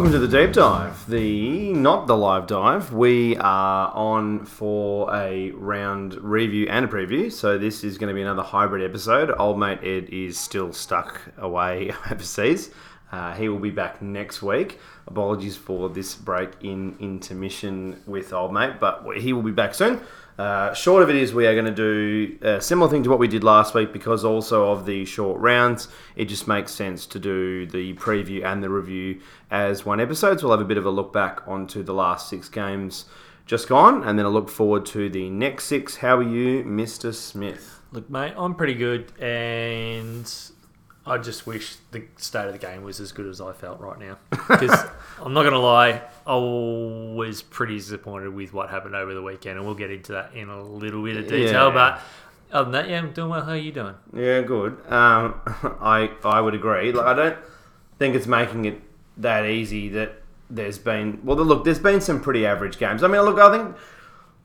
Welcome to the deep dive, the not the live dive. We are on for a round review and a preview, so this is going to be another hybrid episode. Old mate Ed is still stuck away overseas. Uh, he will be back next week. Apologies for this break in intermission with old mate, but he will be back soon. Uh, short of it is, we are going to do a similar thing to what we did last week because also of the short rounds, it just makes sense to do the preview and the review as one episode. So we'll have a bit of a look back onto the last six games just gone and then a look forward to the next six. How are you, Mr. Smith? Look, mate, I'm pretty good, and I just wish the state of the game was as good as I felt right now. Because I'm not going to lie, I was pretty disappointed with what happened over the weekend, and we'll get into that in a little bit of detail. Yeah. But other than that, yeah, I'm doing well. How are you doing? Yeah, good. Um, I I would agree. Like, I don't think it's making it that easy that there's been. Well, look, there's been some pretty average games. I mean, look, I think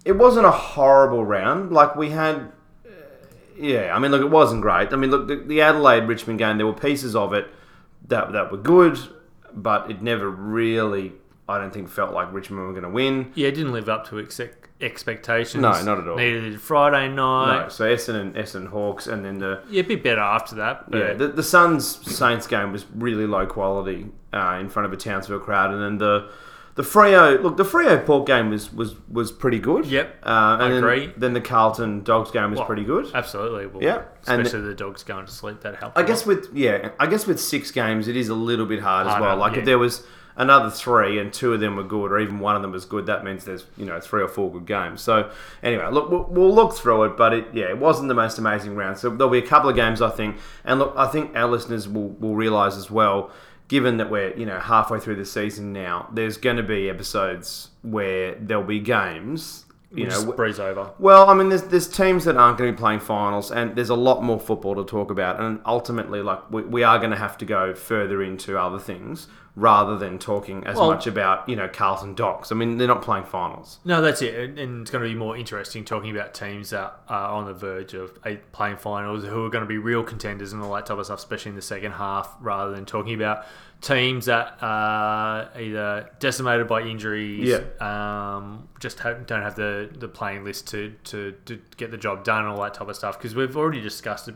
it wasn't a horrible round. Like we had. Yeah, I mean, look, it wasn't great. I mean, look, the, the Adelaide Richmond game, there were pieces of it that that were good, but it never really, I don't think, felt like Richmond were going to win. Yeah, it didn't live up to expect, expectations. No, not at all. Neither did Friday night. No, so Essendon and Essendon Hawks, and then the Yeah, a bit better after that. But Yeah, the, the Suns Saints game was really low quality uh, in front of a Townsville crowd, and then the the Freo look the Freo Port game was was was pretty good. Yep, uh, and I then, agree. Then the Carlton Dogs game was Well, pretty good. absolutely. Well, Yeah, especially the dogs going to sleep. That helped. I guess with yeah, I guess with six games it is a little bit hard as well. Like yeah. if there was another three and two of them were good, or even one of them was good, that means there's you know three or four good games. So anyway, look, we'll, we'll look through it, but it yeah, it wasn't the most amazing round. So there'll be a couple of games I think, and look, I think our listeners will will realise as well. Given that we're you know halfway through the season now, there's going to be episodes where there'll be games. You Just know, breeze over. well, I mean, there's there's teams that aren't going to be playing finals, and there's a lot more football to talk about, and ultimately, like we, we are going to have to go further into other things rather than talking as Well- much about you know Carlton Dogs. I mean, they're not playing finals. No, that's it, and it's going to be more interesting talking about teams that are on the verge of playing finals, who are going to be real contenders and all that type of stuff, especially in the second half, rather than talking about teams that are either decimated by injuries, um, just have, don't have the, the playing list to, to, to get the job done and all that type of stuff. Because we've already discussed it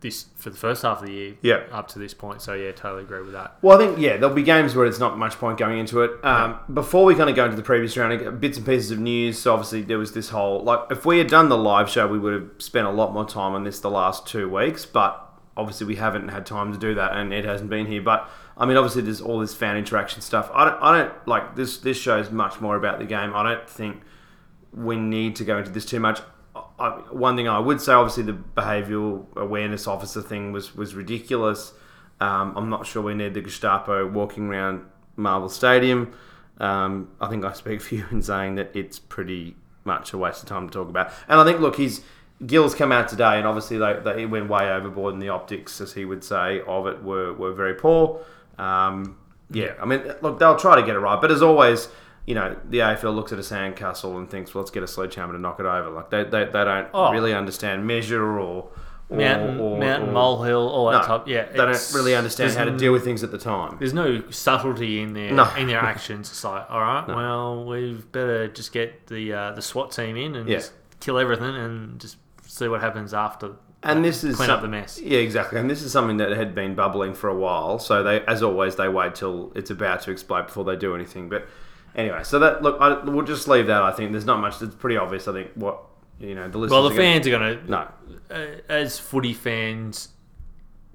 this for the first half of the year, Yeah. up to this point. So yeah, totally agree with that. Well, I think yeah, there'll be games where it's not much point going into it. Um, Before we kind of go into the previous round, bits and pieces of news. So obviously there was this whole like if we had done the live show, we would have spent a lot more time on this the last two weeks, but obviously we haven't had time to do that, and it hasn't been here. But I mean, obviously there's all this fan interaction stuff. I don't, I don't like this. This show is much more about the game. I don't think we need to go into this too much. I, one thing I would say, obviously, the behavioural awareness officer thing was was ridiculous. Um, I'm not sure we need the Gestapo walking around Marvel Stadium. Um, I think I speak for you in saying that it's pretty much a waste of time to talk about. And I think, look, he's Gil's come out today, and obviously they, they he went way overboard, and the optics, as he would say, of it were were very poor. Um, yeah, I mean, look, they'll try to get it right, but as always, you know, the AFL looks at a sandcastle and thinks, well, let's get a sledgehammer to knock it over. Like they, they, they don't Oh. really understand measure or, or Mountain, or- mountain, or- molehill, all that No, type. Yeah, they don't really understand how to deal with things at the time. There's no subtlety in their No. in their actions. It's like, all right, well, we've better just get the uh, the SWAT team in and Yeah. just kill everything and just see what happens after. And this is clean some- up the mess. Yeah, exactly. And this is something that had been bubbling for a while. So they, as always, they wait till it's about to explode before they do anything. But anyway, so that look, I, we'll just leave that. I think there's not much. It's pretty obvious. I think what you know the listeners. Well, the are gonna- fans are gonna No, uh, as footy fans.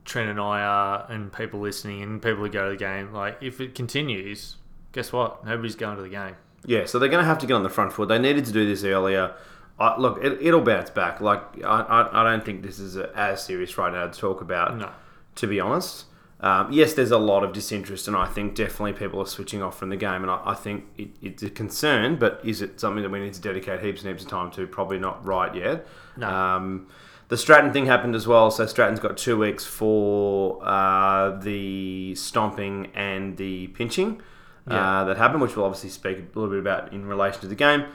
Trent and I are, and people listening, and people who go to the game. Like, if it continues, guess what? Nobody's going to the game. Yeah, so they're going to have to get on the front foot. They needed to do this earlier. I look, it, it'll bounce back. Like I, I, I don't think this is as serious right now to talk about. No. To be honest, um, yes, there's a lot of disinterest, and I think definitely people are switching off from the game, and I, I think it, it's a concern. But is it something that we need to dedicate heaps and heaps of time to? Probably not right yet. No. Um, the Stratton thing happened as well. So Stratton's got two weeks for uh, the stomping and the pinching Yeah. uh, that happened, which we'll obviously speak a little bit about in relation to the game.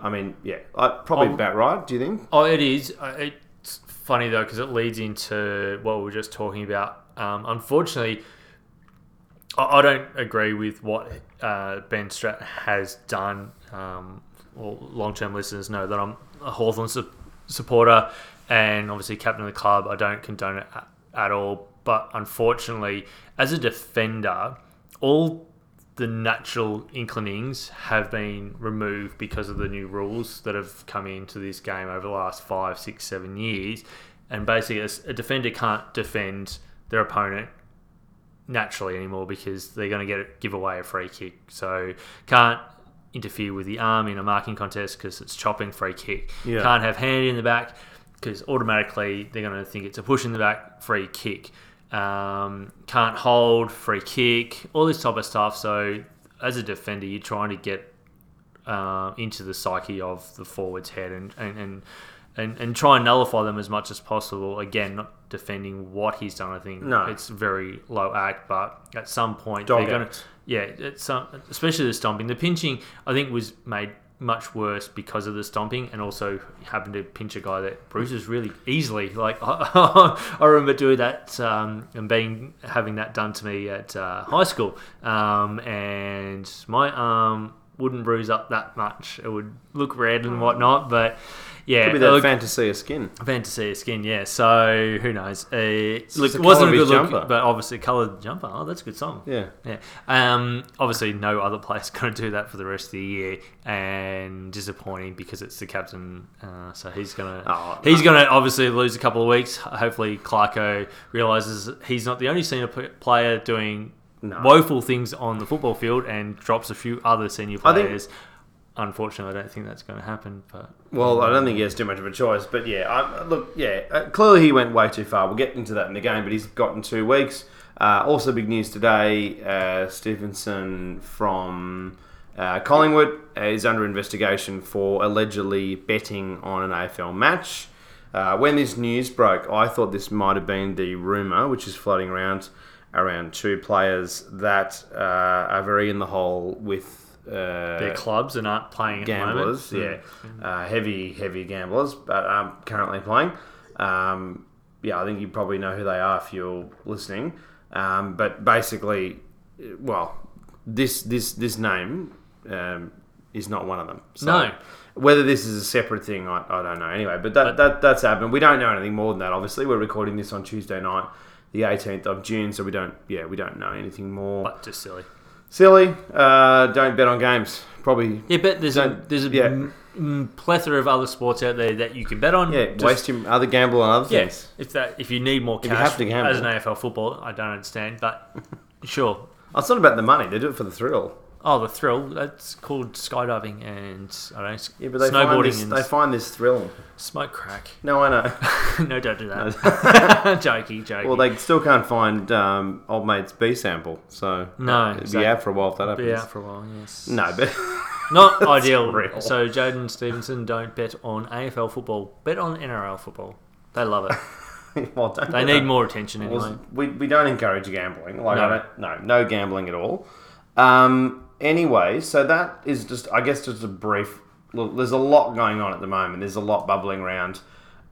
I mean, yeah, I, probably Um, about right. Do you think? Oh, it is. Uh, It's funny though because it leads into what we were just talking about. Um, unfortunately, I, I don't agree with what uh, Ben Strat has done. Um, well, long-term listeners know that I'm a Hawthorn su- supporter and obviously captain of the club. I don't condone it at, at all. But unfortunately, as a defender, all the natural inclinings have been removed because of the new rules that have come into this game over the last five, six, seven years. And basically, a defender can't defend their opponent naturally anymore because they're going to get give away a free kick. So can't interfere with the arm in a marking contest because it's chopping free kick. Yeah. Can't have hand in the back because automatically they're going to think it's a push in the back free kick. Um, can't hold free kick, all this type of stuff. So as a defender, you're trying to get uh, into the psyche of the forward's head and, and, and and, and try and nullify them as much as possible. Again, not defending what he's done. I think No. it's very low act, but at some point Dog they're going to yeah, it's some, especially the stomping. The pinching, I think, was made much worse because of the stomping, and also having to pinch a guy that bruises really easily. Like I remember doing that um, and being having that done to me at uh, high school, um, and my arm wouldn't bruise up that much. It would look red and whatnot, but yeah, Could be that look, fantasy of skin. fantasy of skin. Yeah, so who knows? Uh, look, it wasn't a good look, jumper. but obviously coloured jumper. Oh, that's a good song. Yeah. Yeah. Um, obviously, no other player's going to do that for the rest of the year, and disappointing because it's the captain. Uh, so he's going to Oh, he's going to obviously lose a couple of weeks. Hopefully, Clarko realizes he's not the only senior p- player doing No. woeful things on the football field and drops a few other senior players. Unfortunately, I don't think that's going to happen. But Well, I don't think he has too much of a choice, but yeah, I, look, yeah, uh, clearly he went way too far. We'll get into that in the game, but he's gotten two weeks. Uh, also, big news today: uh, Stephenson from uh, Collingwood is under investigation for allegedly betting on an AFL match. Uh, when this news broke, I thought this might have been the rumor, which is floating around around two players that uh, are very in the hole with. Uh, their clubs and aren't playing at the moment. gamblers, yeah, uh, heavy, heavy gamblers, but um, currently playing. Um, yeah, I think you probably know who they are if you're listening. Um, but basically, well, this this this name um, is not one of them. So No. Whether this is a separate thing, I, I don't know. Anyway, but that, But- that that's happened. We don't know anything more than that. Obviously, we're recording this on Tuesday night, the 18th of June, so we don't. Yeah, we don't know anything more. But just silly. Silly. Uh, don't bet on games. Probably Yeah, but there's a there's a yeah. m- m- plethora of other sports out there that you can bet on. Yeah, Just- waste your other gamble on other Yeah, things. if that if you need more you cash have to gamble. as an AFL football, I don't understand, but sure. Oh, It's not about the money; they do it for the thrill. Oh, the thrill. That's called skydiving and I don't know, Yeah, but they snowboarding find this, and they find this thrill. Smoke crack. No, I know. no, don't do that. jokey, jokey. well, they still can't find um, old mate's B sample, so No, it'd exactly. be out for a while if that happens. be out for a while. Yes. No, but Not ideal. real. So Jaidyn Stephenson don't bet on AFL football. Bet on NRL football. They love it. well, don't They need that. more attention anyway. Well, we, we don't encourage gambling. Like No. I don't, no, no gambling at all. Um, anyway, so that is just, I guess, just a brief. Look, there's a lot going on at the moment. There's a lot bubbling around.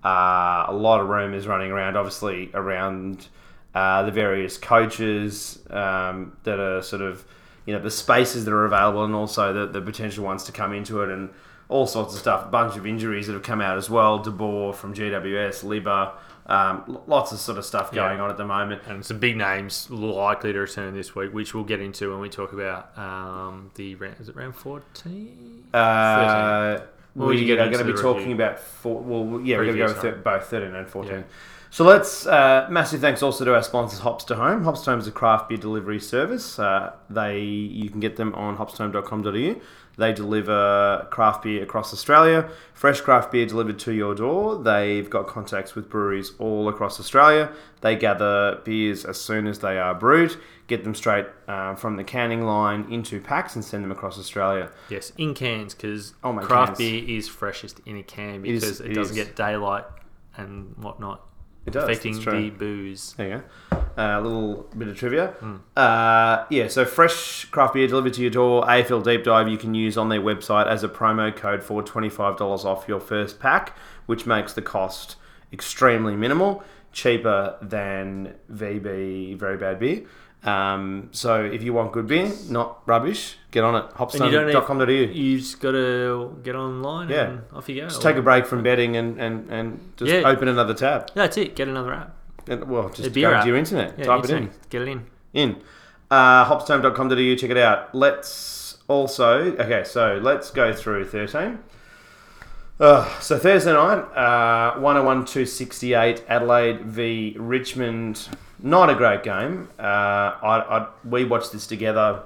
Uh, a lot of rumours running around, obviously around uh, the various coaches um, that are sort of, you know, the spaces that are available, and also the, the potential ones to come into it, and all sorts of stuff. A bunch of injuries that have come out as well. De Boer from GWS, Libba, um, lots of sort of stuff Yeah. going on at the moment. and some big names likely to return this week, which we'll get into when we talk about um, the round, is it round fourteen? Uh, we are going to be the talking about four. Well, yeah, we're going to go with thir- both thirteen and fourteen. Yeah. So let's uh, massive thanks also to our sponsors, Hops to Home. Hops to Home is a craft beer delivery service. Uh, they you can get them on hopstohome.com.au. They deliver craft beer across Australia, fresh craft beer delivered to your door. They've got contacts with breweries all across Australia. They gather beers as soon as they are brewed, get them straight uh, from the canning line into packs, and send them across Australia. Yes, in cans because Oh, craft cans. beer is freshest in a can It is- because it, it doesn't is. get daylight and whatnot It does. affecting the booze. There you go. A little bit of trivia. Hmm. Uh, yeah, so fresh craft beer delivered to your door. AFL Deep Dive you can use on their website as a promo code for $25 off your first pack, which makes the cost extremely minimal, cheaper than VB Very Bad Beer. Um, so if you want good beer, not rubbish, get on it. And you don't need- Hopstohome.com.au. You just got to get online Yeah. and off you go. Just take a break from betting and, and, and just Yeah. open another tab. That's it. Get another app. And, well, just go app. to your internet, Yeah, type internet. it in. Get it in. in. Uh, hopstohome.com.au, check it out. Let's also, okay, so let's go through 13. Uh, so Thursday night, uh, 101 268, Adelaide v Richmond. Not a great game. Uh, I, I, we watched this together.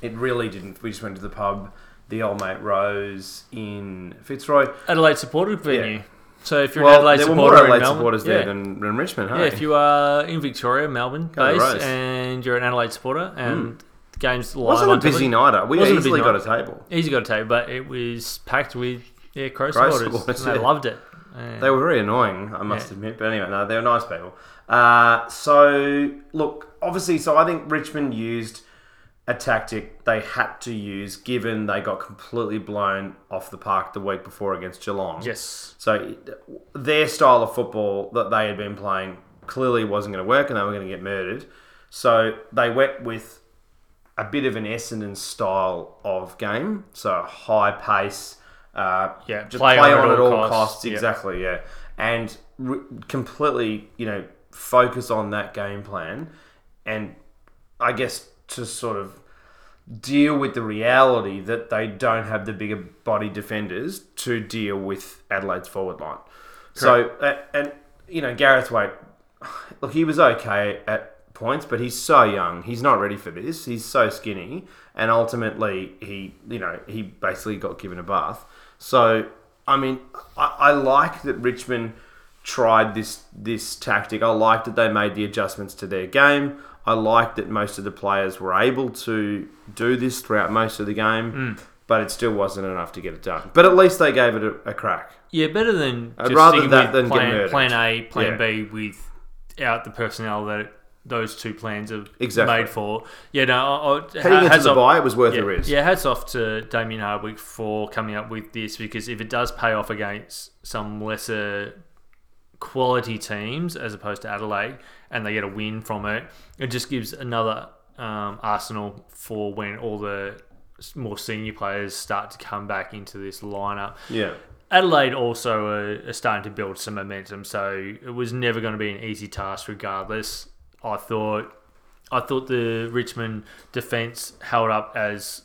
It really didn't. We just went to the pub, the old mate Rose in Fitzroy. Adelaide supported venue. Yeah. So if you're well, an Adelaide there were supporter more in Adelaide Melbourne, supporters yeah. there than, than Richmond, hey? Yeah, if you are in Victoria, Melbourne Go based, and you're an Adelaide supporter, and the game's live wasn't a busy nighter. We Wasn't easily busy got night. a table. Easy got a table, but it was packed with yeah Crow, Crow supporters. supporters, and they yeah. loved it. They were very annoying, I must Yeah. admit. But anyway, no, they were nice people. Uh, so, look, obviously, so I think Richmond used a tactic they had to use given they got completely blown off the park the week before against Geelong. yes, So, their style of football that they had been playing clearly wasn't going to work and they were going to get murdered. So, they went with a bit of an Essendon style of game. So, high pace. Uh, Yeah, just play play, on on, at all costs, costs. Exactly, yeah. And re- completely, you know, focus on that game plan, and I guess to sort of deal with the reality that they don't have the bigger body defenders to deal with Adelaide's forward line. So, uh, and you know, Gareth Waite, look, he was okay at points, but he's so young. He's not ready for this. He's so skinny, and ultimately, he, you know, he basically got given a bath. So, I mean, I, I like that Richmond tried this this tactic. I like that they made the adjustments to their game. I like that most of the players were able to do this throughout most of the game, hmm. but it still wasn't enough to get it done. But at least they gave it a, a crack. yeah, better than uh, just rather that than plan, plan A, plan Yeah. B without the personnel that those two plans are Exactly. made for. Yeah, no, I, I, Heading into the off- bye, it was worth yeah, the risk. Yeah, hats off to Damien Hardwick for coming up with this because if it does pay off against some lesser quality teams as opposed to Adelaide and they get a win from it, it just gives another um, arsenal for when all the more senior players start to come back into this lineup. Yeah. Adelaide also are, are starting to build some momentum, so it was never going to be an easy task, regardless. I thought, I thought the Richmond defense held up as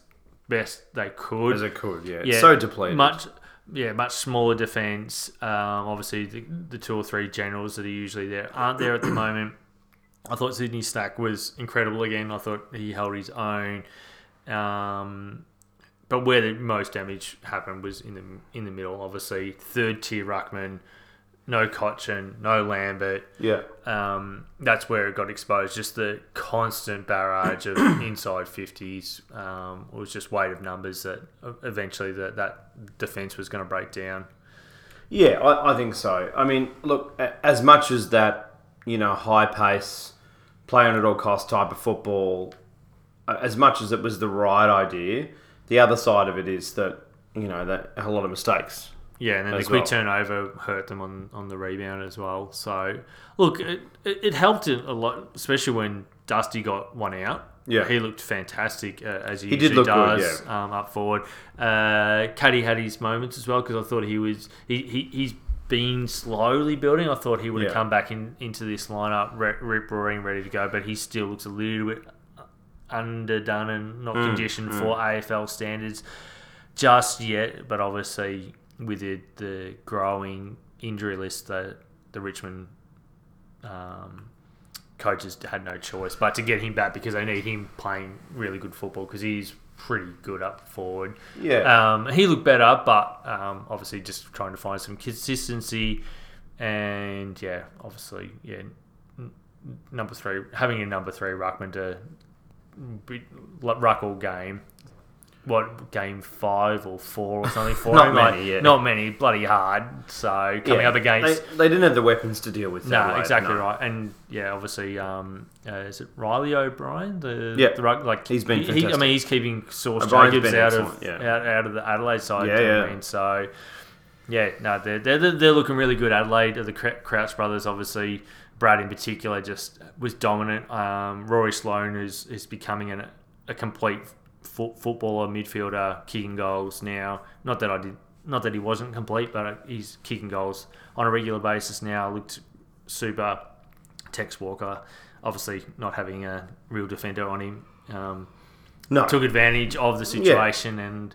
best they could. As it could, yeah. Yeah, so depleted. Much, yeah, much smaller defense. Um, obviously, the, the two or three generals that are usually there aren't there at the moment. I thought Sydney Stack was incredible again. I thought he held his own. Um, but where the most damage happened was in the in the middle. Obviously, third tier ruckman, no Cotchin, no Lambert. yeah. Um, that's where it got exposed. Just the constant barrage of inside fifties um, was just weight of numbers that eventually that that defense was going to break down. Yeah, I, I think so. I mean, look, as much as that, you know, high pace, play on at all cost type of football, as much as it was the right idea, the other side of it is that, you know, that a lot of mistakes. Yeah, and then the quick well. turnover hurt them on, on the rebound as well. So, look, it, it, helped it a lot, especially when Dusty got one out. Yeah. he looked fantastic uh, as he, He usually look good, does um, up forward. Uh, Caddy had his moments as well because I thought he was he, he he's been slowly building. I thought he would have Yeah. come back in into this lineup rip roaring ready to go, but he still looks a little bit underdone and not Mm, conditioned for AFL standards just yet. But obviously, with the, the growing injury list that the Richmond um, coaches had no choice but to get him back because they need him playing really good football because he's pretty good up forward. Yeah. Um, he looked better, but um, obviously just trying to find some consistency. And yeah, obviously, yeah, n- number three, having a number three ruckman to ruck all game. What game five or four or something for Not him? many, like, yeah. Not many, bloody hard. So coming Yeah. up against They, they didn't have the weapons to deal with no, exactly no. right, and yeah, obviously, um, uh, is it Reilly O'Brien? The Yeah. the like He's been he, he- I mean, he's keeping Source Jacobs out of yeah. out, out of the Adelaide side. Yeah, do you know what yeah. I mean? So yeah, no, they're, they're they're looking really good. Adelaide, the Crouch brothers, obviously Brad in particular just was dominant. Um, Rory Sloane is is becoming an, a complete fo- footballer, midfielder, kicking goals now. Not that I did, not that he wasn't complete, but he's kicking goals on a regular basis now. Looked super. Tex Walker, obviously not having a real defender on him, um, No, took advantage of the situation and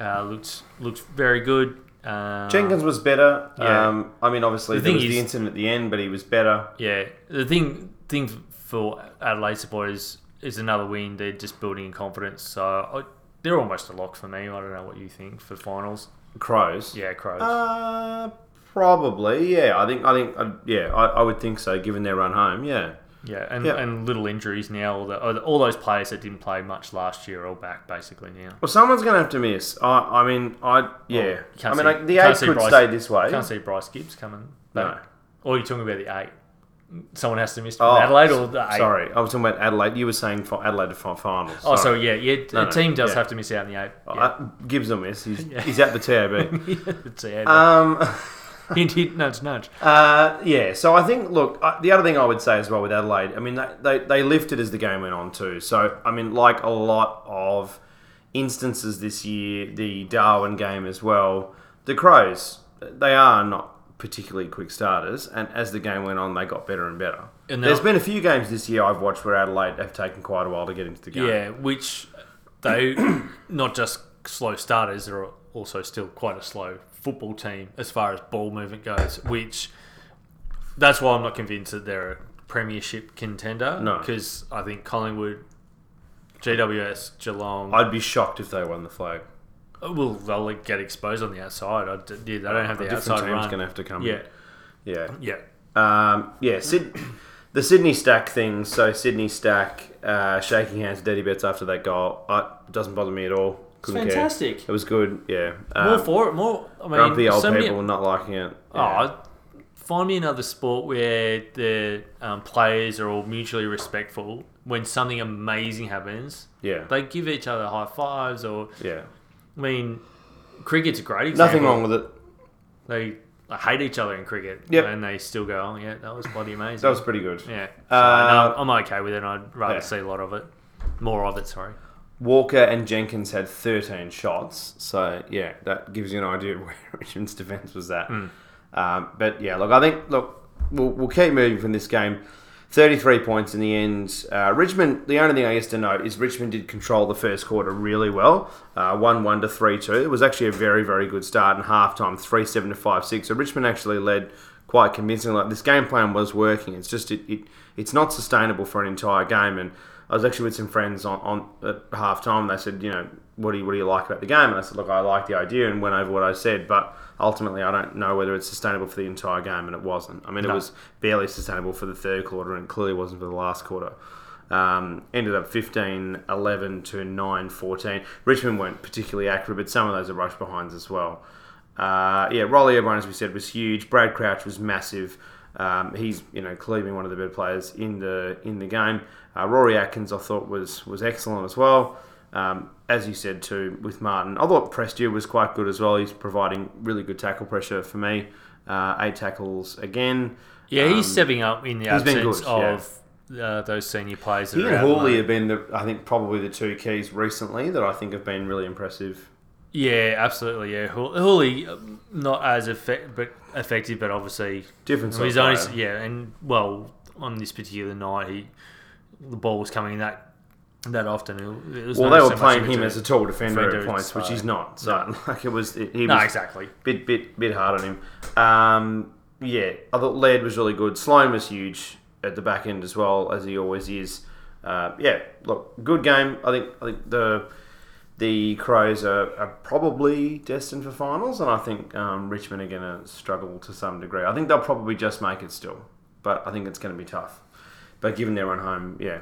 uh, looked looked very good. Uh, Jenkins was better. Yeah. Um, I mean, obviously The there was the incident at the end, but he was better. Yeah, the thing thing for Adelaide supporters is another win. They're just building in confidence, so I, they're almost a lock for me. I don't know what you think for finals. Crows. Yeah, Crows. Uh, probably. Yeah, I think. I think. Uh, yeah, I, I would think so, given their run home. Yeah. yeah, and, yeah. and little injuries now. All, the, all those players that didn't play much last year are all back basically now. Well, someone's going to have to miss. I, I mean, I yeah. you I mean, see- like, the eight could Bryce- stay this way. Can't see Bryce Gibbs coming. No. back. Or you're talking about the eight. Someone has to miss Oh, Adelaide or the eight. Sorry, I was talking about Adelaide. You were saying for Adelaide to fi- finals. Oh, so yeah, yeah. No, a no, team does yeah. have to miss out in the eight. Yeah. Uh, Gibbs will miss. He's, Yeah. he's at the TAB. It's a- um, hint, hint, nudge, nudge. uh, yeah, so I think, look, uh, the other thing I would say as well with Adelaide, I mean, they, they, they lifted as the game went on too. So, I mean, like a lot of instances this year, the Darwin game as well, the Crows, they are not particularly quick starters. And as the game went on, they got better and better. And There's been a few games this year I've watched where Adelaide have taken quite a while to get into the game. Yeah, which they not just slow starters, they're also still quite a slow football team as far as ball movement goes. Which that's why I'm not convinced that they're a premiership contender. No. because I think Collingwood, GWS, Geelong, I'd be shocked if they won the flag. Well, they'll like, get exposed on the outside. I, yeah, they don't have the different outside team's run. going to have to come. Yeah, Yeah. yeah. Um, yeah, Sid- the Sydney Stack thing. So Sydney Stack uh, shaking hands with Eddie Betts after that goal. Uh, doesn't bother me at all. Couldn't care. fantastic. It was good. Yeah. More Um, for it. More. I mean, grumpy old so many- people not liking it. Yeah. Oh, find me another sport where the um, players are all mutually respectful. When something amazing happens, yeah. they give each other high fives. Or Yeah. I mean, cricket's a great example. Nothing wrong with it. They like, hate each other in cricket, Yep. and they still go, "Oh yeah, that was bloody amazing." That was pretty good. yeah. So, Uh, no, I'm okay with it. I'd rather yeah. see a lot of it, more of it. Sorry. Walker and Jenkins had 13 shots. So, yeah, that gives you an idea of where Richmond's defence was at. Hmm. Um, but, yeah, look, I think, look, we'll, we'll keep moving from this game. 33 points in the end. Uh, Richmond, the only thing I guess to note is Richmond did control the first quarter really well. Uh, 1 1 to 3 2. It was actually a very, very good start in half time 3 7 to 5 6. So Richmond actually led quite convincingly. Like, this game plan was working. It's just, it, it it's not sustainable for an entire game. And I was actually with some friends on, on at half time. They said, you know, what do you what do you like about the game? And I said, look, I like the idea, and went over what I said, but ultimately, I don't know whether it's sustainable for the entire game, and it wasn't. I mean, it was barely sustainable for the third quarter, and it clearly wasn't for the last quarter. Um, ended up 15 11 to 9 14. Richmond weren't particularly accurate, but some of those are rush behinds as well. Uh, yeah, Reilly O'Brien, as we said, was huge. Brad Crouch was massive. Um, he's you know clearly been one of the better players in the in the game. Uh, Rory Atkins, I thought was was excellent as well. Um, as you said too with Martin, I thought Prestia was quite good as well. He's providing really good tackle pressure for me. Uh, eight tackles again. Yeah, he's Um, stepping up in the absence good, yeah. of uh, those senior players. He and Houli have been, the, I think, probably the two keys recently that I think have been really impressive. Yeah, absolutely. Yeah, Houli um, not as effect, but effective, but obviously Different sort he's only yeah, and well on this particular night, he the ball was coming in that that often. It, was Well, they were much playing him as a tall defender at points, which he's not. So, like, it was, it, he no, was exactly. bit, bit, bit hard on him. Um, yeah, I thought Laird was really good. Sloane was huge at the back end as well, as he always is. Uh, yeah, look, good game. I think, I think the the Crows are, are probably destined for finals, and I think um, Richmond are going to struggle to some degree. I think they'll probably just make it still, but I think it's going to be tough. But given their run home, yeah.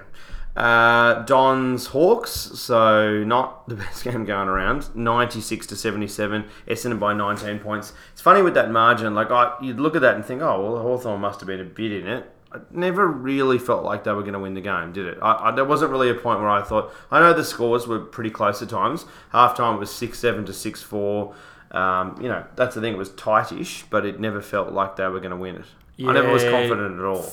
Uh, Dons Hawks, so not the best game going around. Ninety six to seventy seven. Essendon by nineteen points. It's funny with that margin. Like I, you'd look at that and think, oh well, Hawthorn must have been a bit in it. I never really felt like they were going to win the game, did it? I, I, there wasn't really a point where I thought. I know the scores were pretty close at times. Half time was six seven to six four. Um, you know, that's the thing. It was tightish, but it never felt like they were going to win it. I never was confident at all.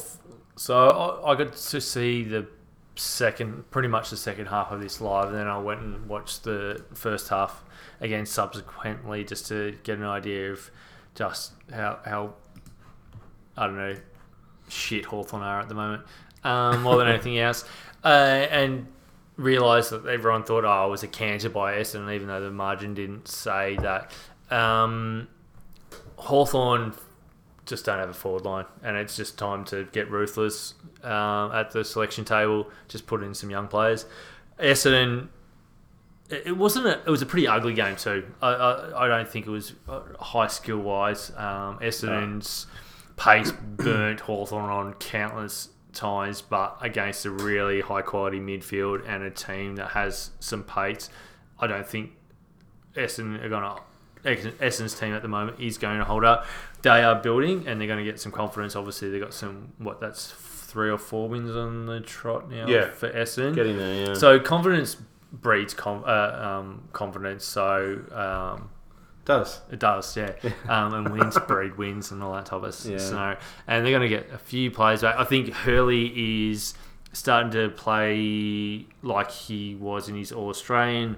So I, I got to see the second, pretty much the second half of this live, and then I went and watched the first half again subsequently, just to get an idea of just how how I don't know shit Hawthorn are at the moment, um, more than anything else, uh, and realised that everyone thought oh it was a canter by Essendon, even though the margin didn't say that. Um, Hawthorn just don't have a forward line, and it's just time to get ruthless um, at the selection table. Just put in some young players. Essendon, it wasn't a. It was a pretty ugly game too. I I, I don't think it was uh, high skill wise. Um, Essendon's pace burnt Hawthorn on countless times, but against a really high quality midfield and a team that has some pace, I don't think Essendon are going to. Essendon's team at the moment is going to hold up. They are building and they're going to get some confidence. Obviously, they've got some, what, that's three or four wins on the trot now Yeah. for Essendon. Getting there, yeah. So confidence breeds com- uh, um, confidence. So um, does. it does, yeah. Um, and wins breed wins and all that type of Yeah. scenario. And they're going to get a few players back. I think Hurley is starting to play like he was in his All Australian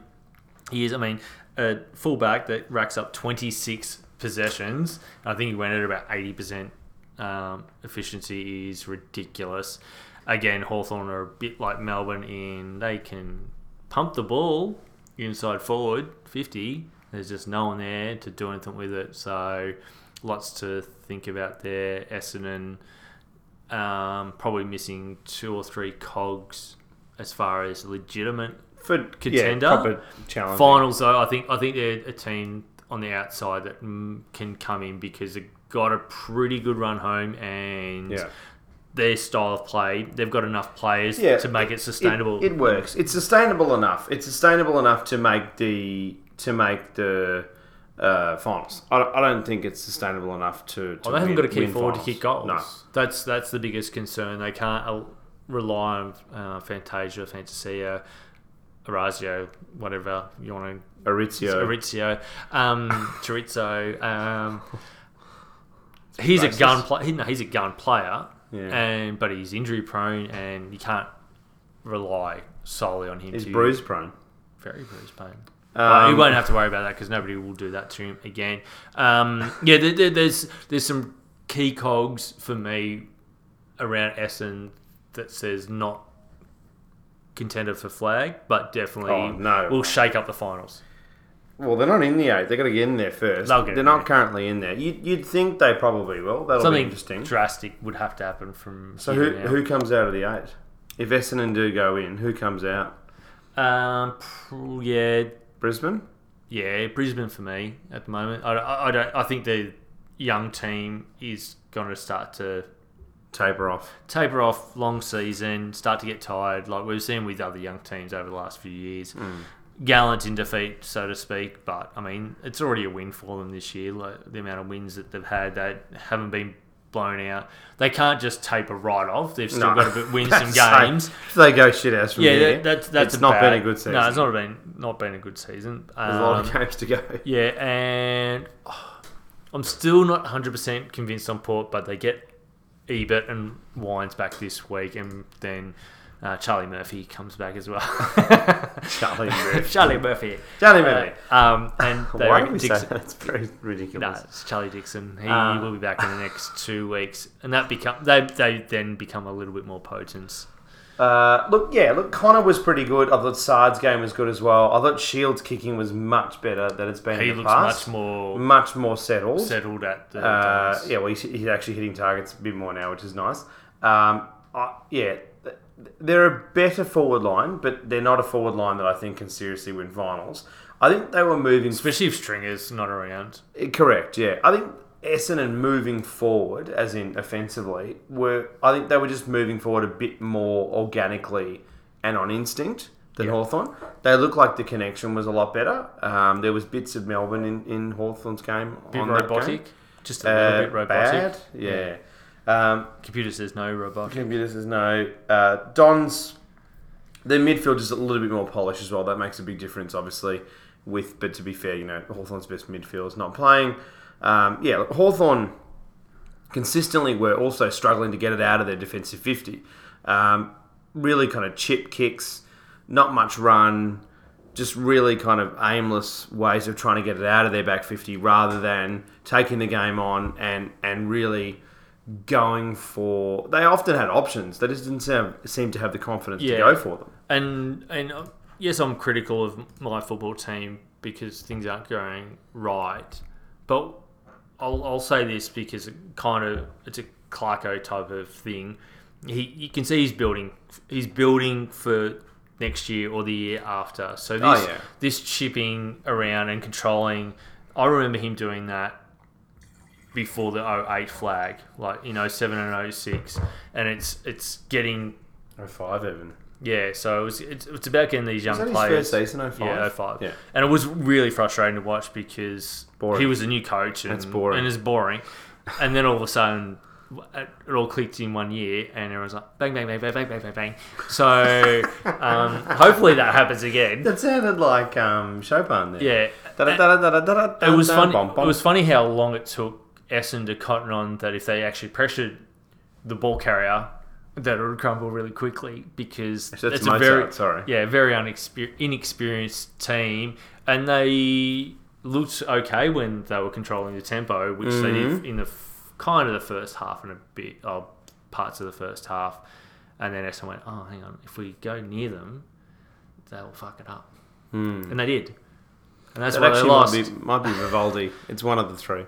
years. I mean, a fullback that racks up 26 possessions. I think he went at about 80% um, efficiency is ridiculous. Again, Hawthorn are a bit like Melbourne in they can pump the ball inside forward 50. There's just no one there to do anything with it. So lots to think about there. Essendon um, probably missing two or three cogs as far as legitimate For Contender? Yeah, proper challenge. finals though. I think I think they're a team on the outside that mm, can come in because they've got a pretty good run home and Yeah. their style of play. They've got enough players Yeah, to make it sustainable. It, it works. It's sustainable enough. It's sustainable enough to make the to make the uh, finals. I, don't- I don't think it's sustainable enough to. to Well, they haven't win- got to keep win forward finals. to kick goals. No. That's that's the biggest concern. They can't uh, rely on uh, Fantasia, Fantasia, Orazio, whatever you want to Aritzio. Maurizio, um, Chorizo. Um, he's a gun player. No, he's a gun player, Yeah. and but he's injury prone, and you can't rely solely on him. He's to bruise prone. very bruise prone. Um, won't have to worry about that because nobody will do that to him again. Um, yeah, there, there, there's there's some key cogs for me around Essen that says not contender for flag, but definitely Oh, no. will shake up the finals. Well, they're not in the eight. They've got to get in there 1st They'll get they're not there. currently in there. You, you'd think they probably will. That'll be interesting. drastic would have to happen from So who, now. who comes out of the eight? If Essendon do go in, who comes out? Um, yeah, Brisbane. yeah, Brisbane for me at the moment. I, I, I don't. I think the young team is going to start to Taper off. taper off. Long season, start to get tired, like we've seen with other young teams over the last few years. Gallant in defeat, so to speak, but I mean it's already a win for them this year. Like the amount of wins that they've had, they haven't been blown out. They can't just taper right off. They've still No. got to win some games. If they go shit ass from Yeah, here, that, that's that's it's not bad. been a good season. No, it's not been not been a good season. There's a lot of Um, games to go. yeah, and oh, I'm still not 100 percent convinced on Port, but they get Ebert and Wines back this week, and then uh, Charlie Murphy comes back as well. Charlie Murphy. Charlie Murphy. Charlie Uh, Murphy. um, and Why do we say Dixon- that? It's very No, ridiculous. it's Charlie Dixon. He Uh, will be back in the next two weeks, and that become they they then become a little bit more potent. Uh, look, yeah, look, Connor was pretty good. I thought Saad's game was good as well. I thought Shiels' kicking was much better than it's been He in the looks past. much more much more settled. settled at the Uh, yeah, well, he's, he's actually hitting targets a bit more now, which is nice. Um, I, yeah, they're a better forward line, but they're not a forward line that I think can seriously win finals. I think they were moving. especially if Stringer's not around. Correct, yeah. I think Essendon moving forward, as in offensively, were I think they were just moving forward a bit more organically and on instinct than Yeah. Hawthorn. They looked like the connection was a lot better. Um, there was bits of Melbourne in, in Hawthorn's game bit on that robotic, game. just a little Uh, bit robotic. bad, yeah. Um, Computer says no robotic. computer says no. Uh, Don's their midfield is a little bit more polished as well. That makes a big difference, obviously. With but to be fair, you know Hawthorn's best midfield is not playing. Um, yeah, Hawthorn consistently were also struggling to get it out of their defensive 50. Um, really kind of chip kicks, not much run, just really kind of aimless ways of trying to get it out of their back 50 rather than taking the game on and, and really going for. They often had options. They just didn't seem, seem to have the confidence to go for them. And and uh, yes, I'm critical of my football team because things aren't going right. But I'll, I'll say this because it kind of it's a Clarko type of thing. He you can see he's building. He's building for next year or the year after. So oh, this Oh, yeah. this chipping around and controlling. I remember him doing that before the 08 flag, like you oh know 07 and 06, and it's it's getting 05 even. Yeah, so it was, it's, it's about getting these young was that players. His first season, 05? Yeah, 05. Yeah. And it was really frustrating to watch because Boring. he was a new coach and, boring. and it's boring. and then all of a sudden, it all clicked in one year, and everyone's like bang, bang, bang, bang, bang, bang, bang, bang. So um, hopefully that happens again. That sounded like um, Chopin there. Yeah, it was funny. It was funny how long it took Essen to cotton on that if they actually pressured the ball carrier, that it would crumble really quickly because So it's a very sorry. yeah very unexper- inexperienced team, and they looked okay when they were controlling the tempo, which they Mm-hmm. did in the f- kind of the first half and a bit of parts of the first half, and then Essen went, oh hang on, if we go near them, they'll fuck it up, and they did. And that's That why they lost. might be, might be Vivaldi. It's one of the three.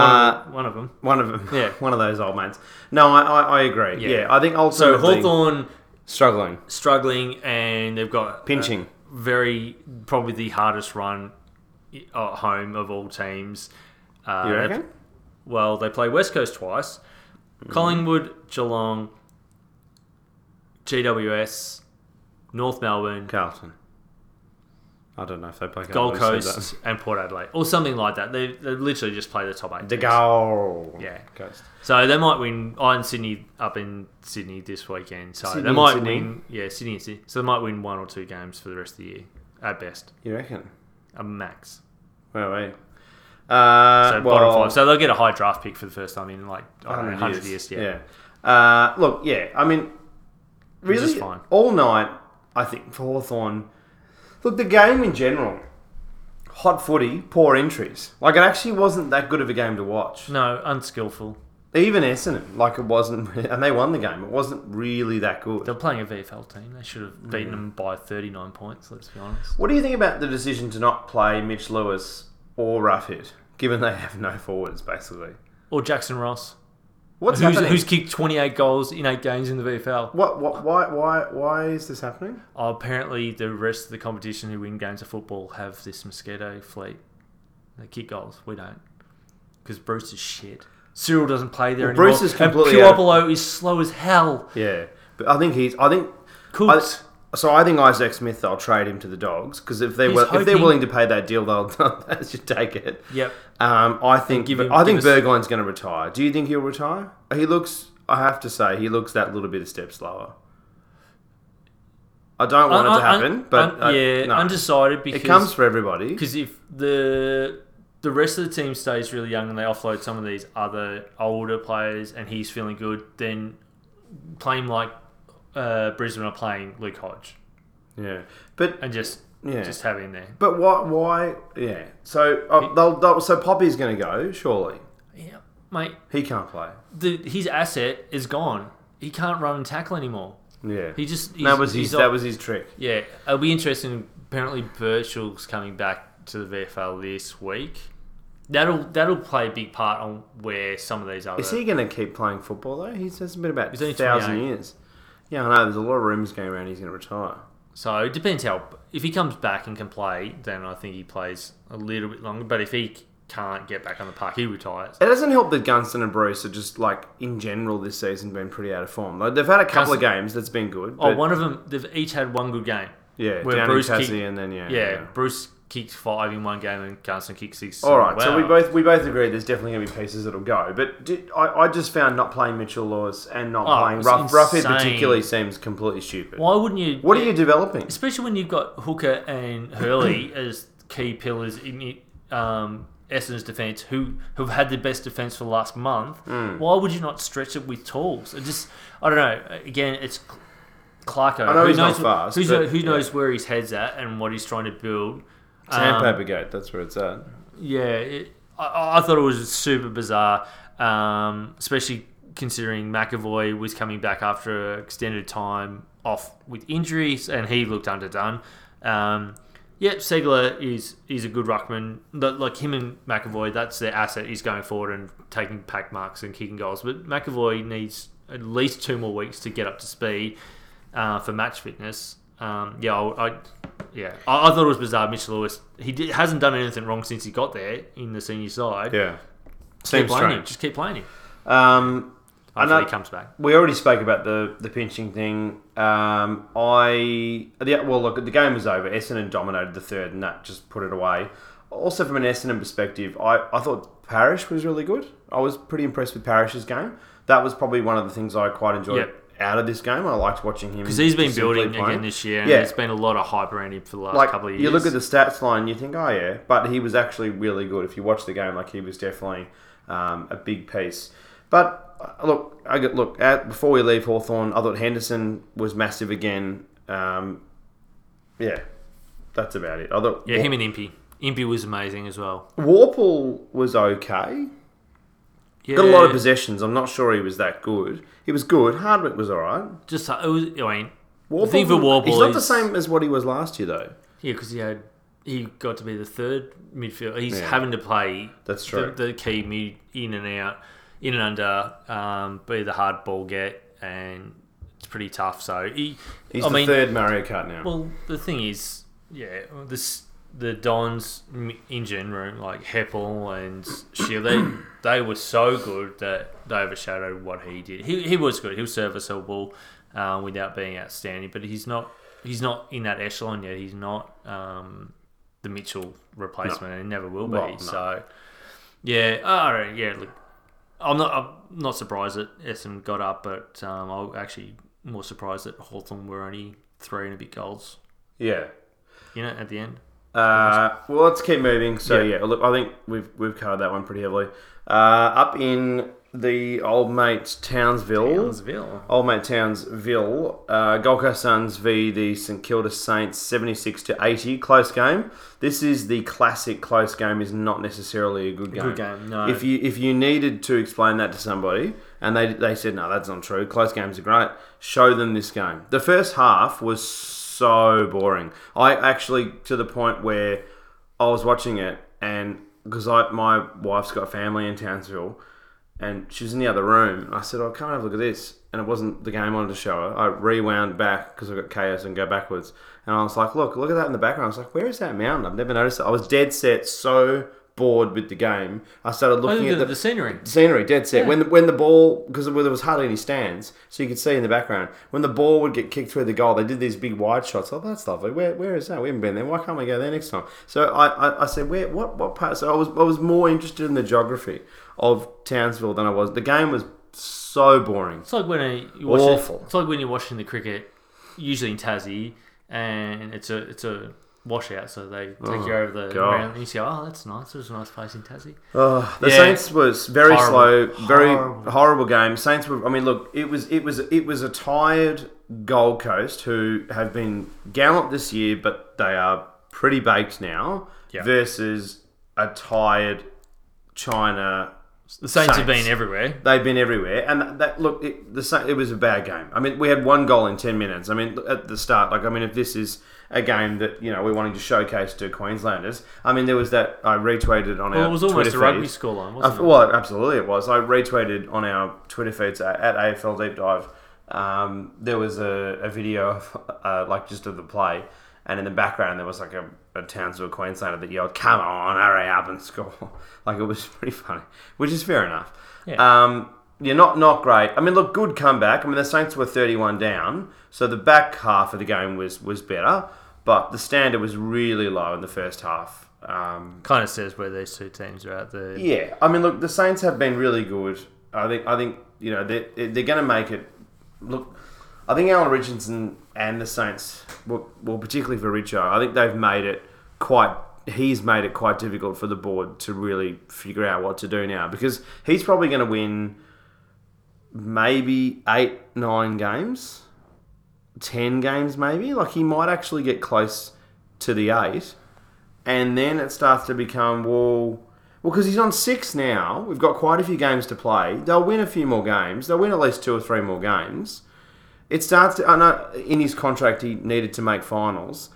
One, Uh, of, one of them. one of them. Yeah. One of those old mates. No, I, I, I agree. Yeah. Yeah. I think So ultimately... Hawthorn Struggling. struggling, and they've got Pinching. uh, very probably the hardest run at home of all teams. Uh, You they- reckon? well, they play West Coast twice, Mm. Collingwood, Geelong, GWS, North Melbourne, Carlton. I don't know if they play Gold. Coast, and Port Adelaide, or something like that. They, they literally just play the top eight. The teams. Gold Yeah. Coast. So they might win. Oh, and Sydney up in Sydney this weekend. So Sydney they and might Sydney? win. Yeah, Sydney and Sydney. So they might win one or two games for the rest of the year at best, You reckon? a max. Wait, wait. Uh, So well, bottom five. So they'll get a high draft pick for the first time in like I don't know, 100 hundred years. Yeah. Yeah. Uh, look, yeah. I mean, really, all night. I think for Hawthorn. Look, the game in general, hot footy, poor entries. Like it actually wasn't that good of a game to watch. No, unskillful. Even Essendon, like it wasn't, and they won the game. It wasn't really that good. They're playing a VFL team. They should have mm. beaten them by thirty nine points. Let's be honest. What do you think about the decision to not play Mitch Lewis or Roughead, given they have no forwards, basically? Or Jackson Ross, What's who's, happening? who's kicked twenty eight goals in eight games in the VFL. what, what, why, why, why is this happening? Oh, apparently, the rest of the competition who win games of football have this mosquito fleet. They kick goals. We don't. Because Bruce is shit. Cyril doesn't play there Well, anymore. Bruce is completely And Puopolo is slow as hell. Yeah, but I think he's. I think. Cooked. I, so I think Isaac Smith. They'll trade him to the Dogs because if they He's will, if they're hoping- willing to pay that deal, they'll they should take it. yep. Um, I think. give him- I think give us- Burgoyne's going to retire. Do you think he'll retire? He looks. I have to say, he looks that little bit of step slower. I don't want it to Un- un- happen, but un- uh, yeah, no. undecided because it comes for everybody. because if the the rest of the team stays really young and they offload some of these other older players and he's feeling good, then play him like uh, Brisbane are playing Luke Hodge Yeah, but and just yeah, just have him there. but why? Why? Yeah. So uh, they'll, they'll, so Poppy's going to go. Surely Yeah, mate. he can't play. The, his asset is gone. He can't run and tackle anymore. Yeah. He just he's, that was his. That was his trick. yeah. It'll be interesting. Apparently, Birchall's coming back to the VFL this week. That'll that'll play a big part on where some of these are. Is he going to keep playing football though? He's has been about He's thousand 28. years. Yeah, I know. There's a lot of rumors going around. He's going to retire. So it depends how. If he comes back and can play, then I think he plays a little bit longer. But if he can't get back on the park, he retires. It doesn't help that Gunston and Bruce are just like in general this season been pretty out of form. Like they've had a couple of games that's been good. Oh, one of them. They've each had one good game. yeah, where down Bruce in Tassie kicked- and then yeah, Yeah, Bruce kicked five in one game and Gunston kicked six. All right, so we both we both agree there's definitely going to be pieces that'll go. But did, I, I just found not playing Mitchell Lewis and not Oh, playing Roughead insane. particularly seems completely stupid. Why wouldn't you? What are you developing? especially when you've got Hooker and Hurley as key pillars in um, Essendon's defence, who who've had the best defence for the last month, Hmm. why would you not stretch it with tools? It just, I don't know. Again, it's Clarko. I know who he's not fast, but, who yeah. knows where his head's at and what he's trying to build. Um, Sandpaper Gate, that's where it's at. yeah, it, I, I thought it was super bizarre, um, especially considering McEvoy was coming back after an extended time off with injuries, and he looked underdone. Um, yeah, Ceglar is is a good ruckman. Like him and McEvoy, that's their asset. He's going forward and taking pack marks and kicking goals. But McEvoy needs at least two more weeks to get up to speed uh, for match fitness. Um, yeah, I, I yeah, I, I thought it was bizarre. Mitch Lewis, he did, hasn't done anything wrong since he got there in the senior side. Yeah. keep Seems playing him. Just keep playing him. Um, Hopefully he comes back. we already spoke about the the pinching thing. Um, I the, well, look, the game was over. Essendon dominated the third, and that just put it away. Also, from an Essendon perspective, I, I thought Parish was really good. I was pretty impressed with Parish's game. That was probably one of the things I quite enjoyed Yep. Out of this game. I liked watching him Because he's been building playing. again this year, and Yeah. there's been a lot of hype around him for the last like couple of years. you look at the stats line, you think, oh yeah, but he was actually really good. If you watch the game, like he was definitely um, a big piece. But uh, look, I get look at, before we leave Hawthorn, I thought Henderson was massive again. Um, yeah, that's about it. I thought yeah, him and Impy. Impy was amazing as well. Worpel was okay. Yeah, Got a lot of possessions. I'm not sure he was that good. He was good. Hardwick was all right. Just uh, it was. I mean, Worpel, for Worpel he's not the same as what he was last year, though. Yeah, because he had he got to be the third midfield. He's Yeah. having to play That's true. the, the key mid in and out, in and under, um, be the hard ball get, and it's pretty tough. So he, He's I the mean, third Mario Kart now. well, the thing is, yeah, this the Dons engine room like Heppell and Shiel, they they were so good that they overshadowed what he did. He he was good. He was serviceable um, without being outstanding, but he's not he's not in that echelon yet. He's not um, the Mitchell replacement, and he never will be. Well, no. So yeah, all right, yeah. Look, I'm not I'm not surprised that Essendon got up, but um, I'm actually more surprised that Hawthorn were only three and a bit goals. yeah. You know, at the end. Uh, well, let's keep moving. So Yeah. yeah, look, I think we've we've covered that one pretty heavily. Uh, up in the old mate Townsville, Townsville. old mate Townsville, uh, Gold Coast Suns v the St Kilda Saints, seventy six to eighty, close game. This is the classic close game. Is not necessarily a good game. Good game, no. If you if you needed to explain that to somebody and they they said no, that's not true. Close games are great. Show them this game. The first half was so boring. I actually to the point where I was watching it and because I my wife's got family in Townsville and she was in the other room. And I said, "Oh, come and have a look at this." And it wasn't the game I wanted to show her. I rewound back because I got chaos and go backwards. And I was like, "Look, look at that in the background." I was like, "Where is that mountain? I've never noticed it." I was dead set, so bored with the game. I started looking at the, the scenery. scenery, dead set. When the, when the ball, because there was hardly any stands, so you could see in the background. When the ball would get kicked through the goal, they did these big wide shots. Oh, that's lovely. Where, where is that? We haven't been there. Why can't we go there next time? So I, I, I said, where, what, what part? So I was, I was more interested in the geography of Townsville than I was. The game was so boring. It's like when a, you watch Awful. It, it's like when you're watching the cricket, usually in Tassie, and it's a it's a washout, so they take you oh, over the God. ground, and you say, "Oh, that's nice. There's a nice place in Tassie." Oh, the Yeah. Saints was very Horrible. slow, very Horrible. horrible. game. Saints were. I mean, look, it was it was it was a tired Gold Coast who have been gallant this year, but they are pretty baked now. Yeah. Versus a tired China. The Saints, have been everywhere. They've been everywhere, and that look, it, the it was a bad game. I mean, we had one goal in ten minutes. I mean, at the start, like, I mean, if this is a game that you know we're wanting to showcase to Queenslanders, I mean, there was that I retweeted on Well, our it was almost Twitter a rugby feed. scoreline, Uh, wasn't it? well, absolutely, it was. I retweeted on our Twitter feeds at, at AFL Deep Dive. Um, there was a, a video of uh, like just of the play, and in the background there was like a, a Townsville Queenslander that yelled, "Come on, hurry up and score!" like it was pretty funny, which is fair enough. Yeah. Um, yeah, not not great. I mean, look, good comeback. I mean, the Saints were thirty-one down, so the back half of the game was was better, but the standard was really low in the first half. Um, Kind of says where these two teams are at. The yeah, I mean, look, the Saints have been really good. I think, I think, you know, they're they're going to make it. Look, I think Alan Richardson and the Saints, well, well particularly for Richo, I think they've made it quite he's made it quite difficult for the board to really figure out what to do now because he's probably going to win maybe eight, nine games, ten games, maybe. Like he might actually get close to the eight, and then it starts to become well. Well, because he's on six now, we've got quite a few games to play. They'll win a few more games. They'll win at least two or three more games. It starts to. I know in his contract he needed to make finals,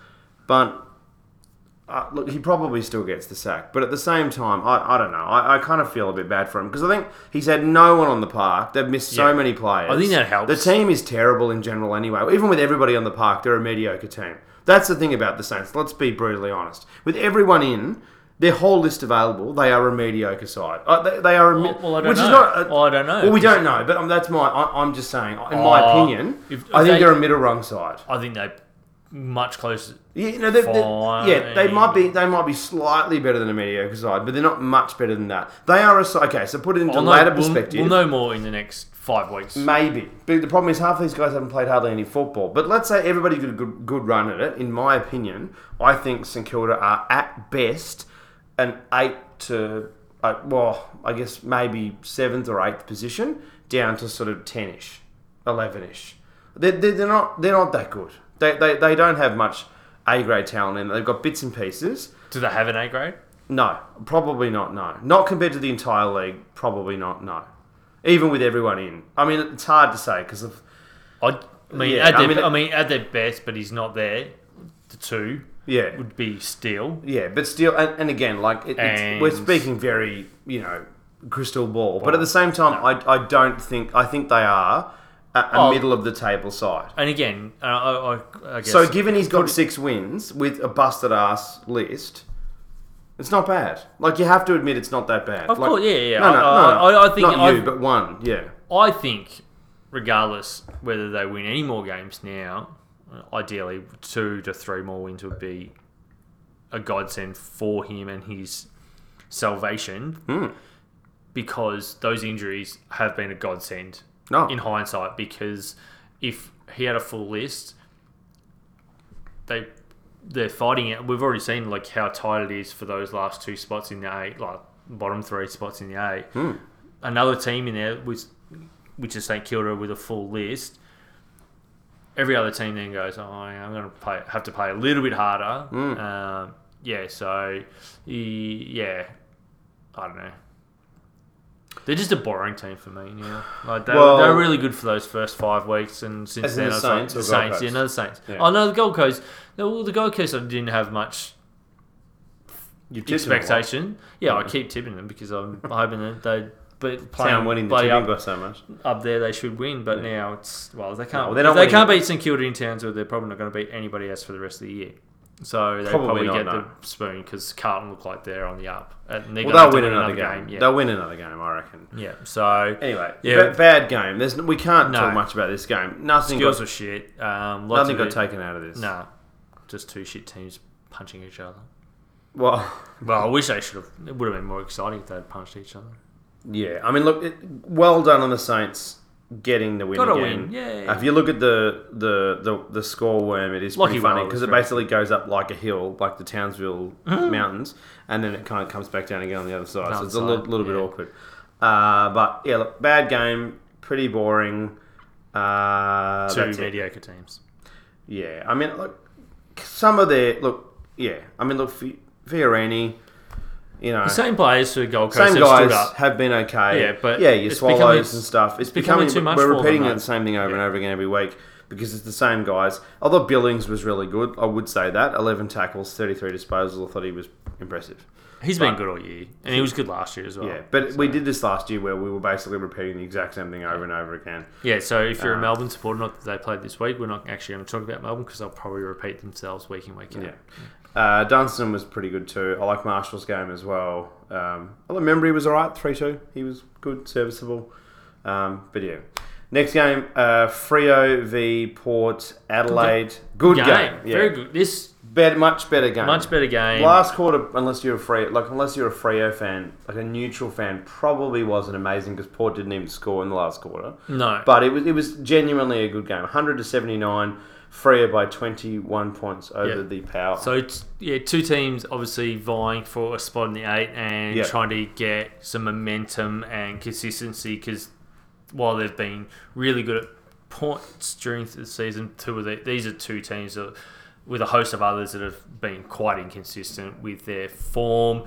but uh, look, he probably still gets the sack. But at the same time, I, I don't know. I, I kind of feel a bit bad for him because I think he's had no one on the park. They've missed so Yeah. many players. I think that helps. The team is terrible in general anyway. Even with everybody on the park, they're a mediocre team. That's the thing about the Saints. Let's be brutally honest. With everyone in, their whole list available, they are a mediocre side. Uh, they, they are a, Well, well, I don't which know. is not. A, Well, I don't know. Well, we don't know, but um, that's my. I, I'm just saying. In my Oh, opinion, if- I if think they- they, are a middle rung side. I think they much closer. Yeah, you know, they, they, Fine. yeah, they might be they might be slightly better than a mediocre side, but they're not much better than that. They are a side. Okay, so put it into We'll know, ladder we'll, perspective. we'll know more in the next five weeks. Maybe, but the problem is half these guys haven't played hardly any football. But let's say everybody got a good, good run at it. In my opinion, I think St Kilda are at best an eight to uh, well, I guess maybe seventh or eighth position, down to sort of ten-ish, eleven-ish. They're, they're, they're not they're not that good. They, they, they don't have much A grade talent in. They've got bits and pieces. Do they have an A grade? No, probably not. No, not compared to the entire league. Probably not. No, even with everyone in. I mean, it's hard to say because of I mean, Yeah, at I their, I mean- mean, at their best, but he's not there. The two yeah, would be Steele. yeah. But still, and, and again, like it, it's, we're speaking very, you know, crystal ball. but at the same time, I, I don't think I think they are a, a Oh. middle of the table side. And again, uh, I, I, I guess. So given he's got six wins with a busted ass list. It's not bad. Like you have to admit, it's not that bad. Of Like- course, yeah, yeah. No, no, I- no. I- I think not you, I've- but one. Yeah. I think, regardless whether they win any more games now, ideally two to three more wins would be a godsend for him and his salvation. Hmm. Because those injuries have been a godsend No. in hindsight. Because if he had a full list, they they're fighting it. We've already seen like how tight it is for those last two spots in the eight, like bottom three spots in the eight. Hmm. Another team in there, which which is St Kilda with a full list. Every other team then goes, oh, I'm going to play, have to play a little bit harder. Hmm. Um, yeah, so yeah, I don't know. They're just a boring team for me now. Like they, Well- they were really good for those first five weeks, and since then, the I was like, Saints or the Saints, yeah, no, the Saints. Yeah. Oh no, the Gold Coast. No, well, the Gold Coast, I didn't have much You tipped them a lot. expectation. Yeah, I keep tipping them because I'm hoping that they. But Town playing winning the tipping up, by so much. up there, they should win. But now it's well, they can't. If not they can't beat St Kilda in Townsville. They're probably not going to beat anybody else for the rest of the year. So they Probably probably, not, get no. the spoon because Carlton look like they're on the up. And they're well, they'll to win another game. Yeah, They'll win another game, I reckon. yeah. So Anyway, Yeah. ba- bad game. There's we can't No. talk much about this game. Nothing skills got, were shit. Um, nothing got it- taken out of this. Nah, just two shit teams punching each other. Well, Well, I wish they should have. It would have been more exciting if they had punched each other. yeah. I mean, look, it, well done on the Saints getting the win Got again. win, yeah. If you look at the the the, the score worm, it is Lucky pretty funny because it basically goes up like a hill, like the Townsville Mountains, and then it kind of comes back down again on the other side. so it's a little, side, little bit awkward. Uh, but yeah, look, bad game, pretty boring. Uh, Two that's it. mediocre teams. Yeah, I mean, look, some of their look. Yeah, I mean, look, Fi- Fiorini, you know, The same players for Gold Coast same have stood guys up. have been okay. Yeah, but yeah, your it's swallows becoming- and stuff. It's, becoming becoming, too much We're them, repeating though. the same thing over and over again every week because it's the same guys. Although Billings was really good, I would say that eleven tackles, thirty three disposals. I thought he was impressive. He's been good all year, and he was good last year as well. Yeah, but we did this last year where we were basically repeating the exact same thing over and over again. Yeah, so if you're a um, Melbourne supporter, not that they played this week, we're not actually going to talk about Melbourne because they'll probably repeat themselves week in week out. Yeah. Uh, Dunstan was pretty good too. I like Marshall's game as well. Um, I remember he was alright, 3 2. He was good, serviceable. Um, but yeah. Next game, uh, Freo v Port Adelaide. Good game. game, Yeah. very good. This Bet, much better game. much better game. Last quarter, unless you're a Freo, like unless you're a Freo fan, like a neutral fan, probably wasn't amazing because Port didn't even score in the last quarter. no, But it was it was genuinely a good game. 100 to 79. Freo by 21 points over Yeah. the Power. So it's, yeah, two teams obviously vying for a spot in the eight and Yeah. trying to get some momentum and consistency because while they've been really good at points during the season, two of the, these are two teams that, with a host of others that have been quite inconsistent with their form.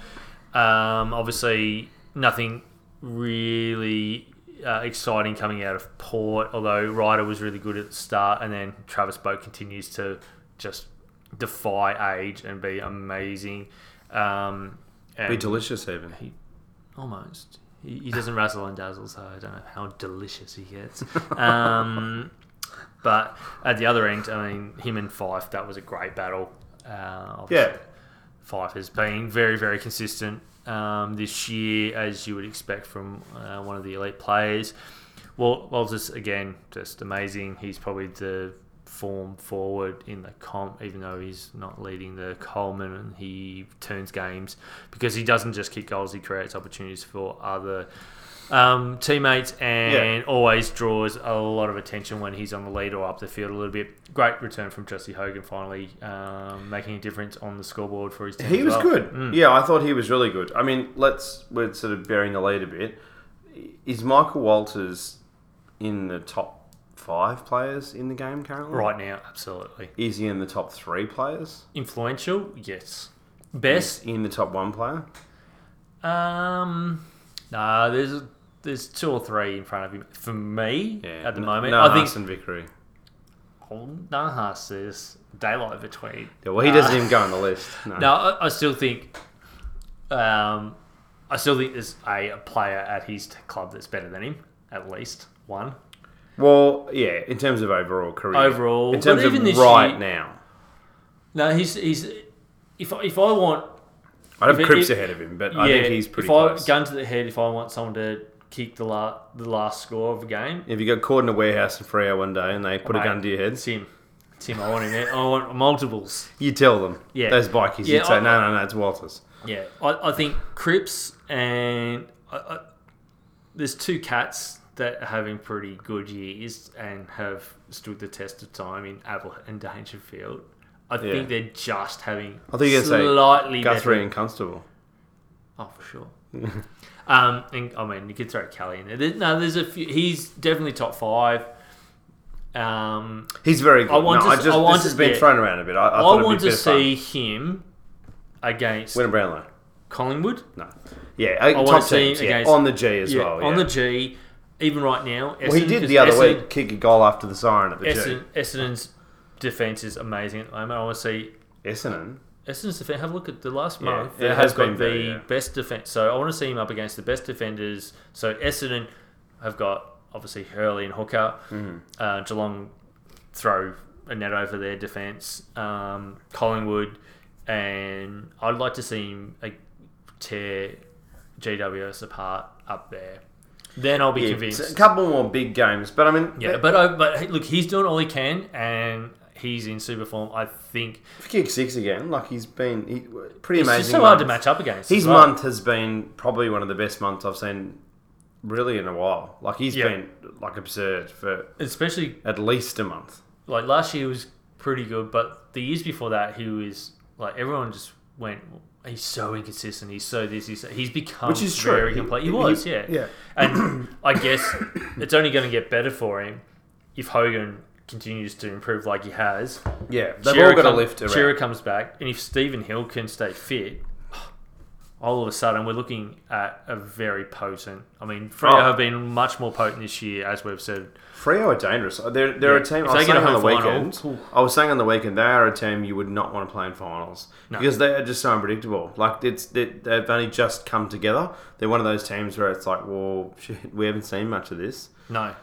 Um, obviously, nothing really uh, exciting coming out of Port, although Ryder was really good at the start, and then Travis Boak continues to just defy age and be amazing. Um, and Be delicious, even. he almost he, he doesn't razzle and dazzle, so I don't know how delicious he gets. Um, but at the other end, I mean, him and Fyfe, that was a great battle. Uh, Yeah. Fyfe has been very, very consistent um, this year, as you would expect from uh, one of the elite players. Well, Walters again, just amazing. He's probably the form forward in the comp, even though he's not leading the Coleman and he turns games because he doesn't just kick goals; he creates opportunities for other um, teammates and always draws a lot of attention when he's on the lead or up the field a little bit. Great return from Jesse Hogan finally um, making a difference on the scoreboard for his team. He as was well. good. Mm. Yeah, I thought he was really good. I mean, let's we're sort of bearing the lead a bit. Is Michael Walters in the top five players in the game currently? Right now, absolutely. Is he in the top three players? Influential, yes. Best, In the top one player? um, nah, there's there's two or three in front of him for me Yeah. at the moment. No, I think Hassan Vickery. Nahas there's daylight between. Yeah, well, he Uh, doesn't even go on the list. No. No, I, I still think, um, I still think there's a, a player at his club that's better than him, at least one. Well, yeah, in terms of overall career. Overall, in terms of right year- now, No, he's he's if I- if I want I'd have Cripps ahead of him, but I think he's pretty if close. I gun to the head, if I want someone to kick the la- the last score of a game, if you got caught in a warehouse in Freo one day and they put a gun to your head, it's him. It's him. I want him there. I want multiples. you tell them. Yeah. Those bikies, Yeah, you'd say, I- no, no, no, it's Walters. Yeah, I, I think Cripps and I, I, there's two cats that are having pretty good years and have stood the test of time in Ablett and Dangerfield. I think they're just having I think you're gonna say slightly Guthrie better. and Constable. Oh, for sure. um, and I mean, you could throw Kelly in there. No, there's a few. He's definitely top five. Um, He's very good. I want no, to- I just, I want this has to- been yeah. thrown around a bit. I, I, I, want be to of fun. see him against Win a Brownlow. Collingwood. No. Yeah, uh, wanna top see teams. him Yeah, against- on the G as Yeah, well. on the G. Even right now, well, he did the other Essendon- week kick a goal after the siren at the G. Essendon's defense is amazing at the moment. I want to see Essendon. Essendon's defense. Have a look at the last Yeah, month. it They has have got the yeah. best defense. So I want to see him up against the best defenders. So Essendon have got obviously Hurley and Hooker. Mm-hmm. Uh, Geelong throw a net over their defense. Um, Collingwood, and I'd like to see him like, tear GWS apart up there. Then I'll be Yeah, convinced. a couple more big games, but I mean, Yeah, but I, but hey, look, he's doing all he can, and he's in super form. I think he kick six again, like he's been he, pretty it's amazing. just so hard to match up against. His well. month has been probably one of the best months I've seen really in a while. Like he's Yeah. been like absurd for especially at least a month. like last year, was pretty good, but the years before that, he was like everyone just went. He's so inconsistent. He's so this. He's so, he's become Which is true. very He- complete. He, he- was, yeah, yeah. And I guess it's only going to get better for him if Hogan continues to improve like he has. Yeah, they've all got come- lift around. Shearer comes back, and if Stephen Hill can stay fit, all of a sudden we're looking at a very potent. I mean, Freo Oh. have been much more potent this year, as we've said. Freo are dangerous. They're, they're Yeah. a team. If I was they get a saying on the home final, weekend. I was saying on the weekend they are a team you would not want to play in finals No. because they are just so unpredictable. Like it's they, they've only just come together. They're one of those teams where it's like, well, shit, we haven't seen much of this. No,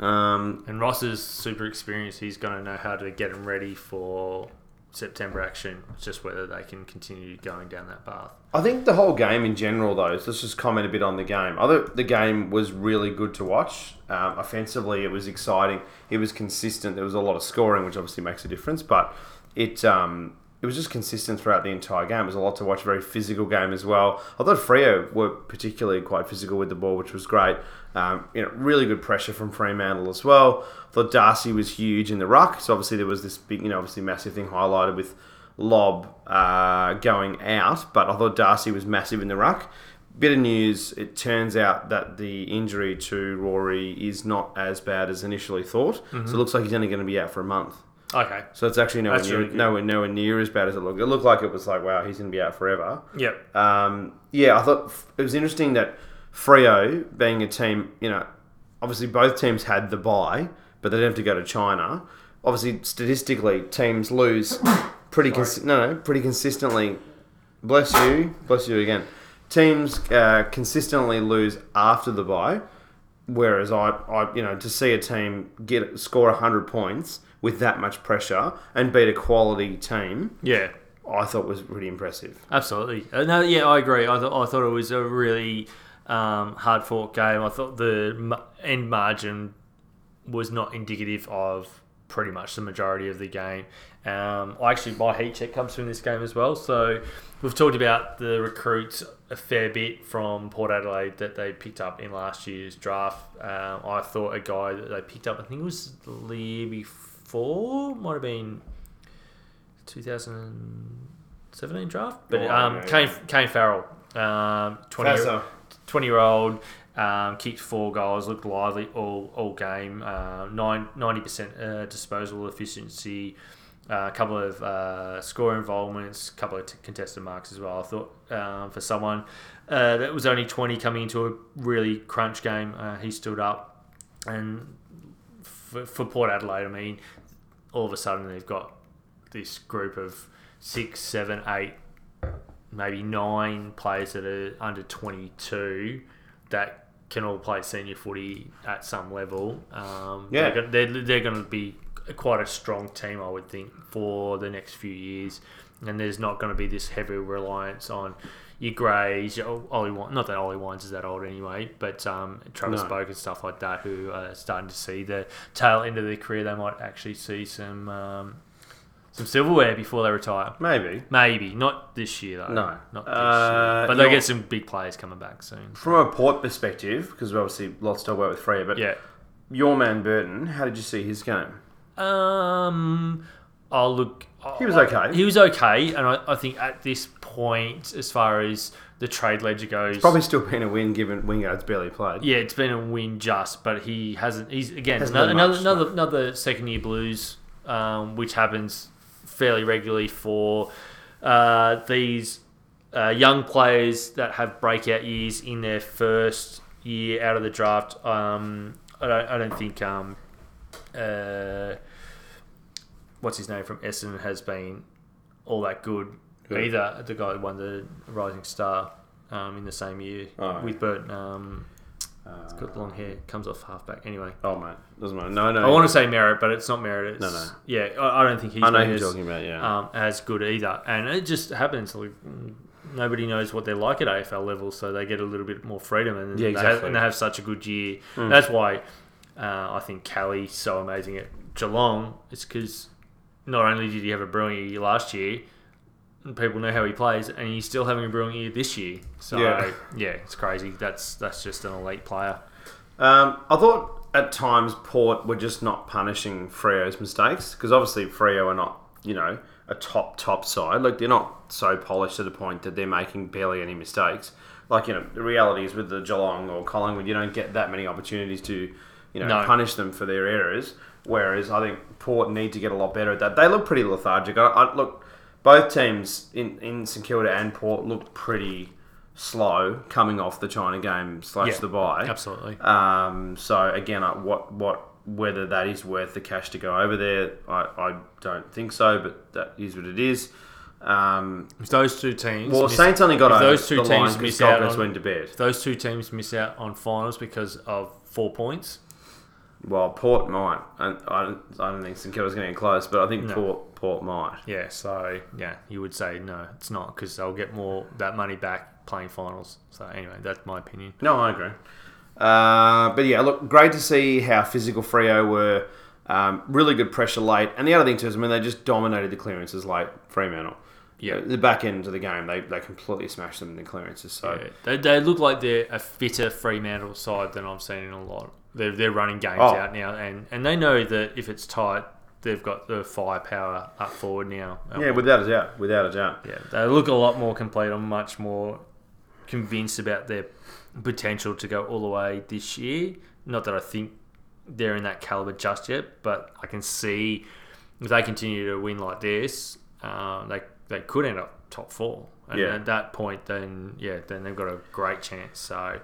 Um, and Ross is super experienced. He's going to know how to get them ready for September action. It's just whether they can continue going down that path. I think the whole game in general, though, let's just comment a bit on the game. Thought the game was really good to watch. Um, offensively, it was exciting. It was consistent. There was a lot of scoring, which obviously makes a difference. But it, um, it was just consistent throughout the entire game. It was a lot to watch. a Very physical game as well. I thought Freo were particularly quite physical with the ball, which was great. Um, you know, really good pressure from Fremantle as well. I thought Darcy was huge in the ruck. So obviously there was this big, you know, obviously massive thing highlighted with Lobb uh, going out, but I thought Darcy was massive in the ruck. Bit of news: it turns out that the injury to Rory is not as bad as initially thought. So it looks like he's only going to be out for a month. Okay. So it's actually nowhere That's near, really nowhere, nowhere near as bad as it looked. It looked like it was like, wow, he's going to be out forever. Yep. Um, yeah, I thought it was interesting that Freo, being a team, you know, obviously both teams had the bye, but they didn't have to go to China. Obviously, statistically, teams lose pretty cons- no, no, pretty consistently. Bless you, bless you again. Teams uh, consistently lose after the bye, whereas I, I, you know, to see a team get score hundred points with that much pressure and beat a quality team, Yeah. I thought was pretty impressive. Absolutely. Uh, no, yeah, I agree. I, th- I thought it was a really um, hard fought game. I thought the m- end margin was not indicative of pretty much the majority of the game. Um, I actually, my heat check comes from this game as well. So we've talked about the recruits a fair bit from Port Adelaide that they picked up in last year's draft. Um, I thought a guy that they picked up, I think it was the year before, might have been 2017 draft, but Oh, um, Kane, Kane Farrell, um, 20 year, Fassa. 20 year old, um, kicked four goals, looked lively all, all game, uh, nine, 90% uh, disposal efficiency, uh, a couple of uh, score involvements, a couple of t- contested marks as well. I thought um, for someone uh, that was only 20 coming into a really crunch game, uh, he stood up. And for, for Port Adelaide, I mean, all of a sudden they've got this group of six, seven, eight, maybe nine players that are under 22 that can all play senior footy at some level. Um, Yeah. They're, they're, they're going to be quite a strong team, I would think, for the next few years. And there's not going to be this heavy reliance on your Grays, your Ollie Wines. Not that Ollie Wines is that old anyway, but um, Travis No. Boak and stuff like that, who are starting to see the tail end of their career. They might actually see some um, some silverware before they retire. Maybe. Maybe not this year though. No. not this Uh, year. But they get some big players coming back soon. From a port perspective, because obviously lots to work with Freya, but Yeah. your man Burton, how did you see his game? Um. I'll look. He was okay. He was okay, and I, I think at this point, as far as the trade ledger goes, Probably still been a win given Wingard's barely played. yeah, it's been a win just, but he hasn't. He's again Hasn't another another, much, another another second year blues, um, which happens fairly regularly for uh, these uh, young players that have breakout years in their first year out of the draft. Um, I don't I don't think um, uh, what's his name from Essendon has been all that good Either. The guy who won the Rising Star um, in the same year Oh. with Burton. Um, Uh, He's got long hair, comes off halfback. Anyway, oh, mate. Doesn't matter. No, no. I want to say Merritt, but it's not Merritt. It's, No, no. Yeah, I, I don't think he's I know who as, you're talking about, yeah. um, as good either. And it just happens. Like, nobody knows what they're like at AFL level, so they get a little bit more freedom, and, Yeah, they, have, exactly. and they have such a good year. Mm. That's why uh, I think Kelly's so amazing at Geelong. It's because not only did he have a brilliant year last year, people know how he plays, and he's still having a brilliant year this year. So Yeah. yeah, it's crazy. That's that's just an elite player. Um, I thought at times Port were just not punishing Freo's mistakes because obviously Freo are not, you know, a top top side. Like they're not so polished to the point that they're making barely any mistakes. Like you know, the reality is with the Geelong or Collingwood, you don't get that many opportunities to, you know, No. punish them for their errors. Whereas I think Port need to get a lot better at that. They look pretty lethargic. I, I look, both teams in in St Kilda and Port looked pretty slow coming off the China game slash Yeah, the bye. Absolutely. Um, so again, uh, what what whether that is worth the cash to go over there, I, I don't think so. But that is what it is. Um, If those two teams, well, miss, Saints only got those two line miss out on- went to bed. those two teams miss out on finals because of four points, Well, Port might. And I don't, I don't think St Kilda's going to get close, but I think No. Port Port might. yeah. So yeah, you would say no, it's not because they'll get more that money back playing finals. So anyway, that's my opinion. No, I agree. Uh, but yeah, look, great to see how physical Freo were. Um, really good pressure late. And the other thing too is, I mean, they just dominated the clearances late. Fremantle. Yeah. The back end of the game, they, they completely smashed them in the clearances. So Yeah, they, they look like they're a fitter Fremantle side than I've seen in a lot. They're, they're running games Oh. out now, and, and they know that if it's tight, they've got the firepower up forward now. yeah, without a doubt, without a doubt. Yeah, they look a lot more complete. I'm much more convinced about their potential to go all the way this year. Not that I think they're in that caliber just yet, but I can see if they continue to win like this, uh, they they could end up top four. And Yeah. at that point, then yeah, then they've got a great chance. So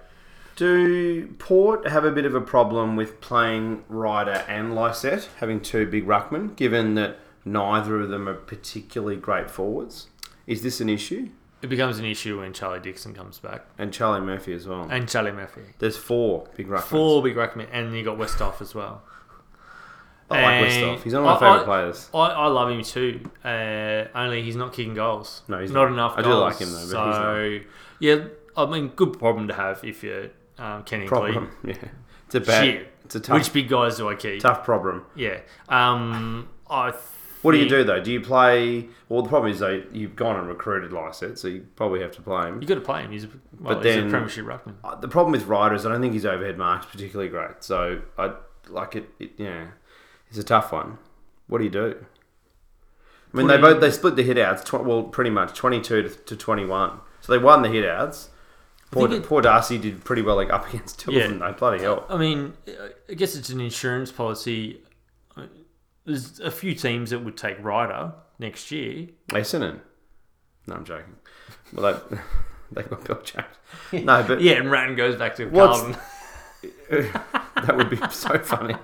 Do Port have a bit of a problem with playing Ryder and Lycett, having two big ruckmen, given that neither of them are particularly great forwards? Is this an issue? it becomes an issue when Charlie Dixon comes back And Charlie Murphy as well. and Charlie Murphy. There's four big ruckmen. Four big ruckmen, and you got Westhoff as well. I like Westhoff. He's one of my I- favourite I- players. I, I love him too. Uh, only he's not kicking goals. No, he's not, not. enough. I do like him though, but he's so yeah, I mean, good problem to have if you're um, Kenny Problem. Yeah. It's a bad. Shit. It's a tough, Which big guys do I keep? tough problem. Yeah. Um, I. What do you do though? Do you play? Well, the problem is though you've gone and recruited Lycett, so you probably have to play him. You got to play him. He's a, well, But he's then- a premiership ruckman. Uh, The problem with Ryder is I don't think his overhead mark's particularly great. So I like it. it yeah, it's a tough one. What do you do? I mean, they both they split the hitouts. Tw- well, pretty much twenty-two to, to twenty-one. So they won the hitouts. Poor, it- poor Darcy did pretty well like up against two Yeah. of them. Though. Bloody hell. I mean, I guess it's an insurance policy. There's a few teams that would take Ryder next year. Essendon. No, I'm joking. Well, they they've got Bellchambers. No, but Yeah, and Ratton goes back to Carlton. That would be so funny.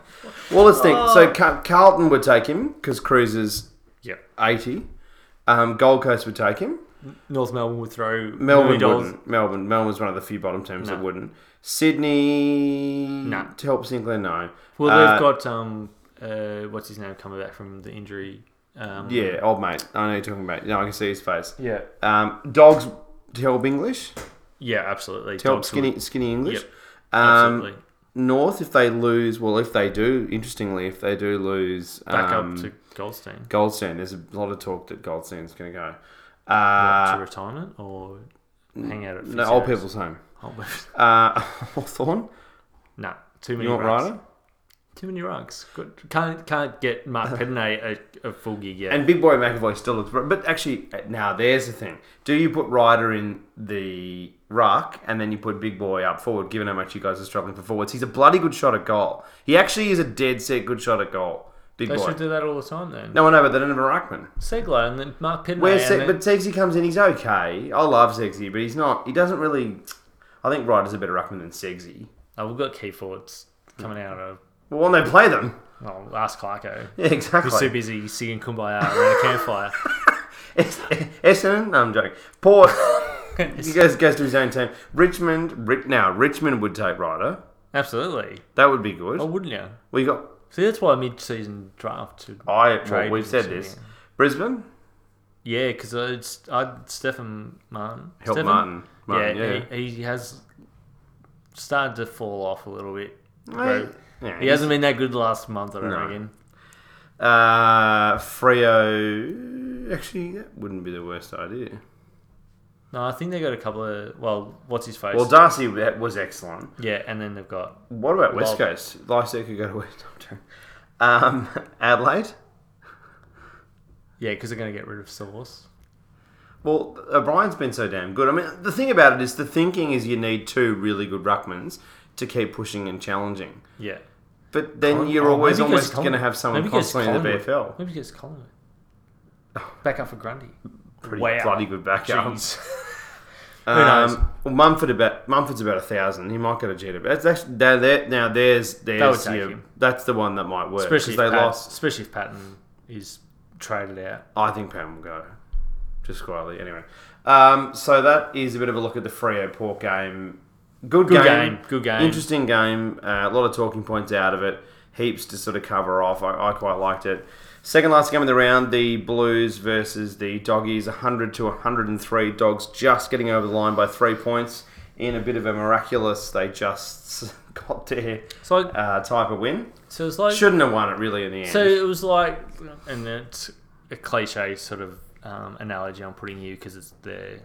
Well, let's think. Oh. So Car- Carlton would take him because Cruz is Yep. 80. Um, Gold Coast would take him. North Melbourne would throw Melbourne million dollars. wouldn't. Melbourne. Melbourne was one of the few bottom teams that No. wouldn't. Sydney. No. To help Sinclair, no. Well, Uh, they've got um, uh, what's his name coming back from the injury. Um, Yeah, old mate. I know you're talking about. No, I can see his face. yeah, Um, dogs to help English. yeah, absolutely. To help Dogs skinny, would- skinny English. Yep, absolutely. North, if they lose, well, if they do, interestingly, if they do lose, Back um, up to Goldstein. Goldstein. There's a lot of talk that Goldstein's going to go. What, Uh, to retirement or hang out at no, old people's home. Old people's- Uh, Hawthorn. nah, too many You want. Ryder? Too many rugs. Good. Can't can't get Marc Pittonet a, a full gig yet. And Big Boy McEvoy still looks. But actually, uh, now there's the thing. Do you put Ryder in the ruck and then you put Big Boy up forward, given how much you guys are struggling for forwards? He's a bloody good shot at goal. He actually is a dead set good shot at goal. Big they Boy. should do that all the time then. No, I know, but they don't have a ruckman. Ceglar and then Mark. Where Se- then- but Sexy comes in, he's okay. I love Sexy, but he's not. He doesn't really. I think Ryder's a better ruckman than Sexy. oh, we've got key forwards coming out of. Well, when they play them, Well, ask Clarko. yeah, exactly. Who's too busy singing Kumbaya around a campfire. Es- Essendon? No, I'm joking. Port. he goes, goes to his own team. Richmond. Ri- now, Richmond would take Ryder. Absolutely. That would be good. Oh, wouldn't you? We got. See, that's why mid-season draft to I. Well, we've said this. Brisbane. Yeah, because it's I Stefan Martin. Help Stefan? Martin. Martin. Yeah. yeah, He, he has started to fall off a little bit. Bro, yeah, He hasn't been that good the last month, I don't No. reckon. Uh, Freo. Actually, that wouldn't be the worst idea. No, I think they got a couple of well, what's his face? Well, Darcy was excellent. yeah, and then they've got What about West Well- Coast? Lycett could go to West. Um, Adelaide. yeah, because they're going to get rid of Sauce. Well, O'Brien's been so damn good. I mean, the thing about it is the thinking is you need two really good ruckmans to keep pushing and challenging. Yeah, But then Collin- you're oh, always almost going to have someone maybe he gets constantly in the VFL. Maybe gets Collingwood. Back up for Grundy. Pretty Wow. bloody good backup. Jeez. Who knows? Um, well, Mumford about Mumford's about a thousand. He might get a Jetta. That's actually now, there, now there's there's your, that's the one that might work especially if they Pat, lost. especially if Patton is traded out. I think Pam will go. Just quietly, anyway. Um, so that is a bit of a look at the Freo Port game. Good, Good game. game, good game. Interesting game. Uh, a lot of talking points out of it. Heaps to sort of cover off. I, I quite liked it. Second last game of the round, the Blues versus the Doggies, 100 to 103. Dogs just getting over the line by three points in a bit of a miraculous. They just got there So, uh, type of win. so it's like Shouldn't have won it really in the end. So it was like, and it's a cliche sort of um, analogy I'm putting here because it's their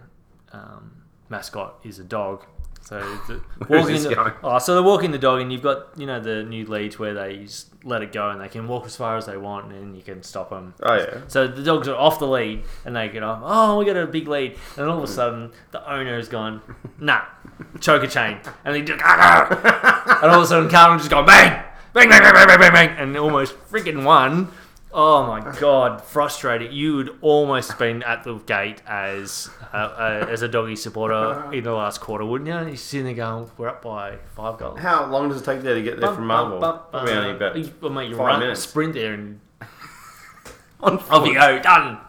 um, mascot is a dog. So the, walking the, oh, so they're walking the dog, and you've got you know the new leads where they just let it go and they can walk as far as they want, and you can stop them. oh yeah. So the dogs are off the lead and they get off. Oh, we got a big lead, and all of a sudden the owner has gone, nah, choke a chain, and they just, ah, ah. and all of a sudden Carlton just go bang, bang, bang, bang, bang, bang, bang, bang, and almost freaking won. Oh my god, frustrating! You would almost been at the gate as uh, uh, as a doggy supporter in the last quarter, wouldn't you? You're sitting there going, "We're up by five goals." How long does it take there to get there from Marvel? Probably only about You- well, mate, you five run, minutes. sprint there and on off you go, done.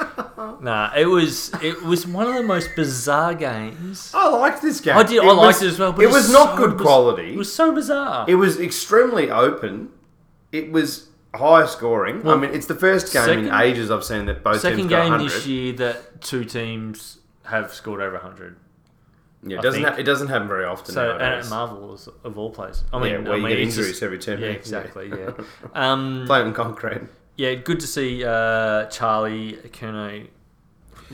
nah, it was it was one of the most bizarre games. I liked this game. I did, I was- liked it as well. But it was not so good biz- quality. It was so bizarre. It was extremely open. It was high scoring. I mean, it's the first game in ages I've seen that both Second teams got game 100. this year that two teams have scored over hundred. Yeah, I it doesn't ha- it doesn't happen very often So nowadays. at Marvel of all places. I mean, yeah, I where you mean, get injuries just- every turn. Yeah, exactly. Yeah. Um, Play on concrete. yeah, good to see uh, Charlie Curnow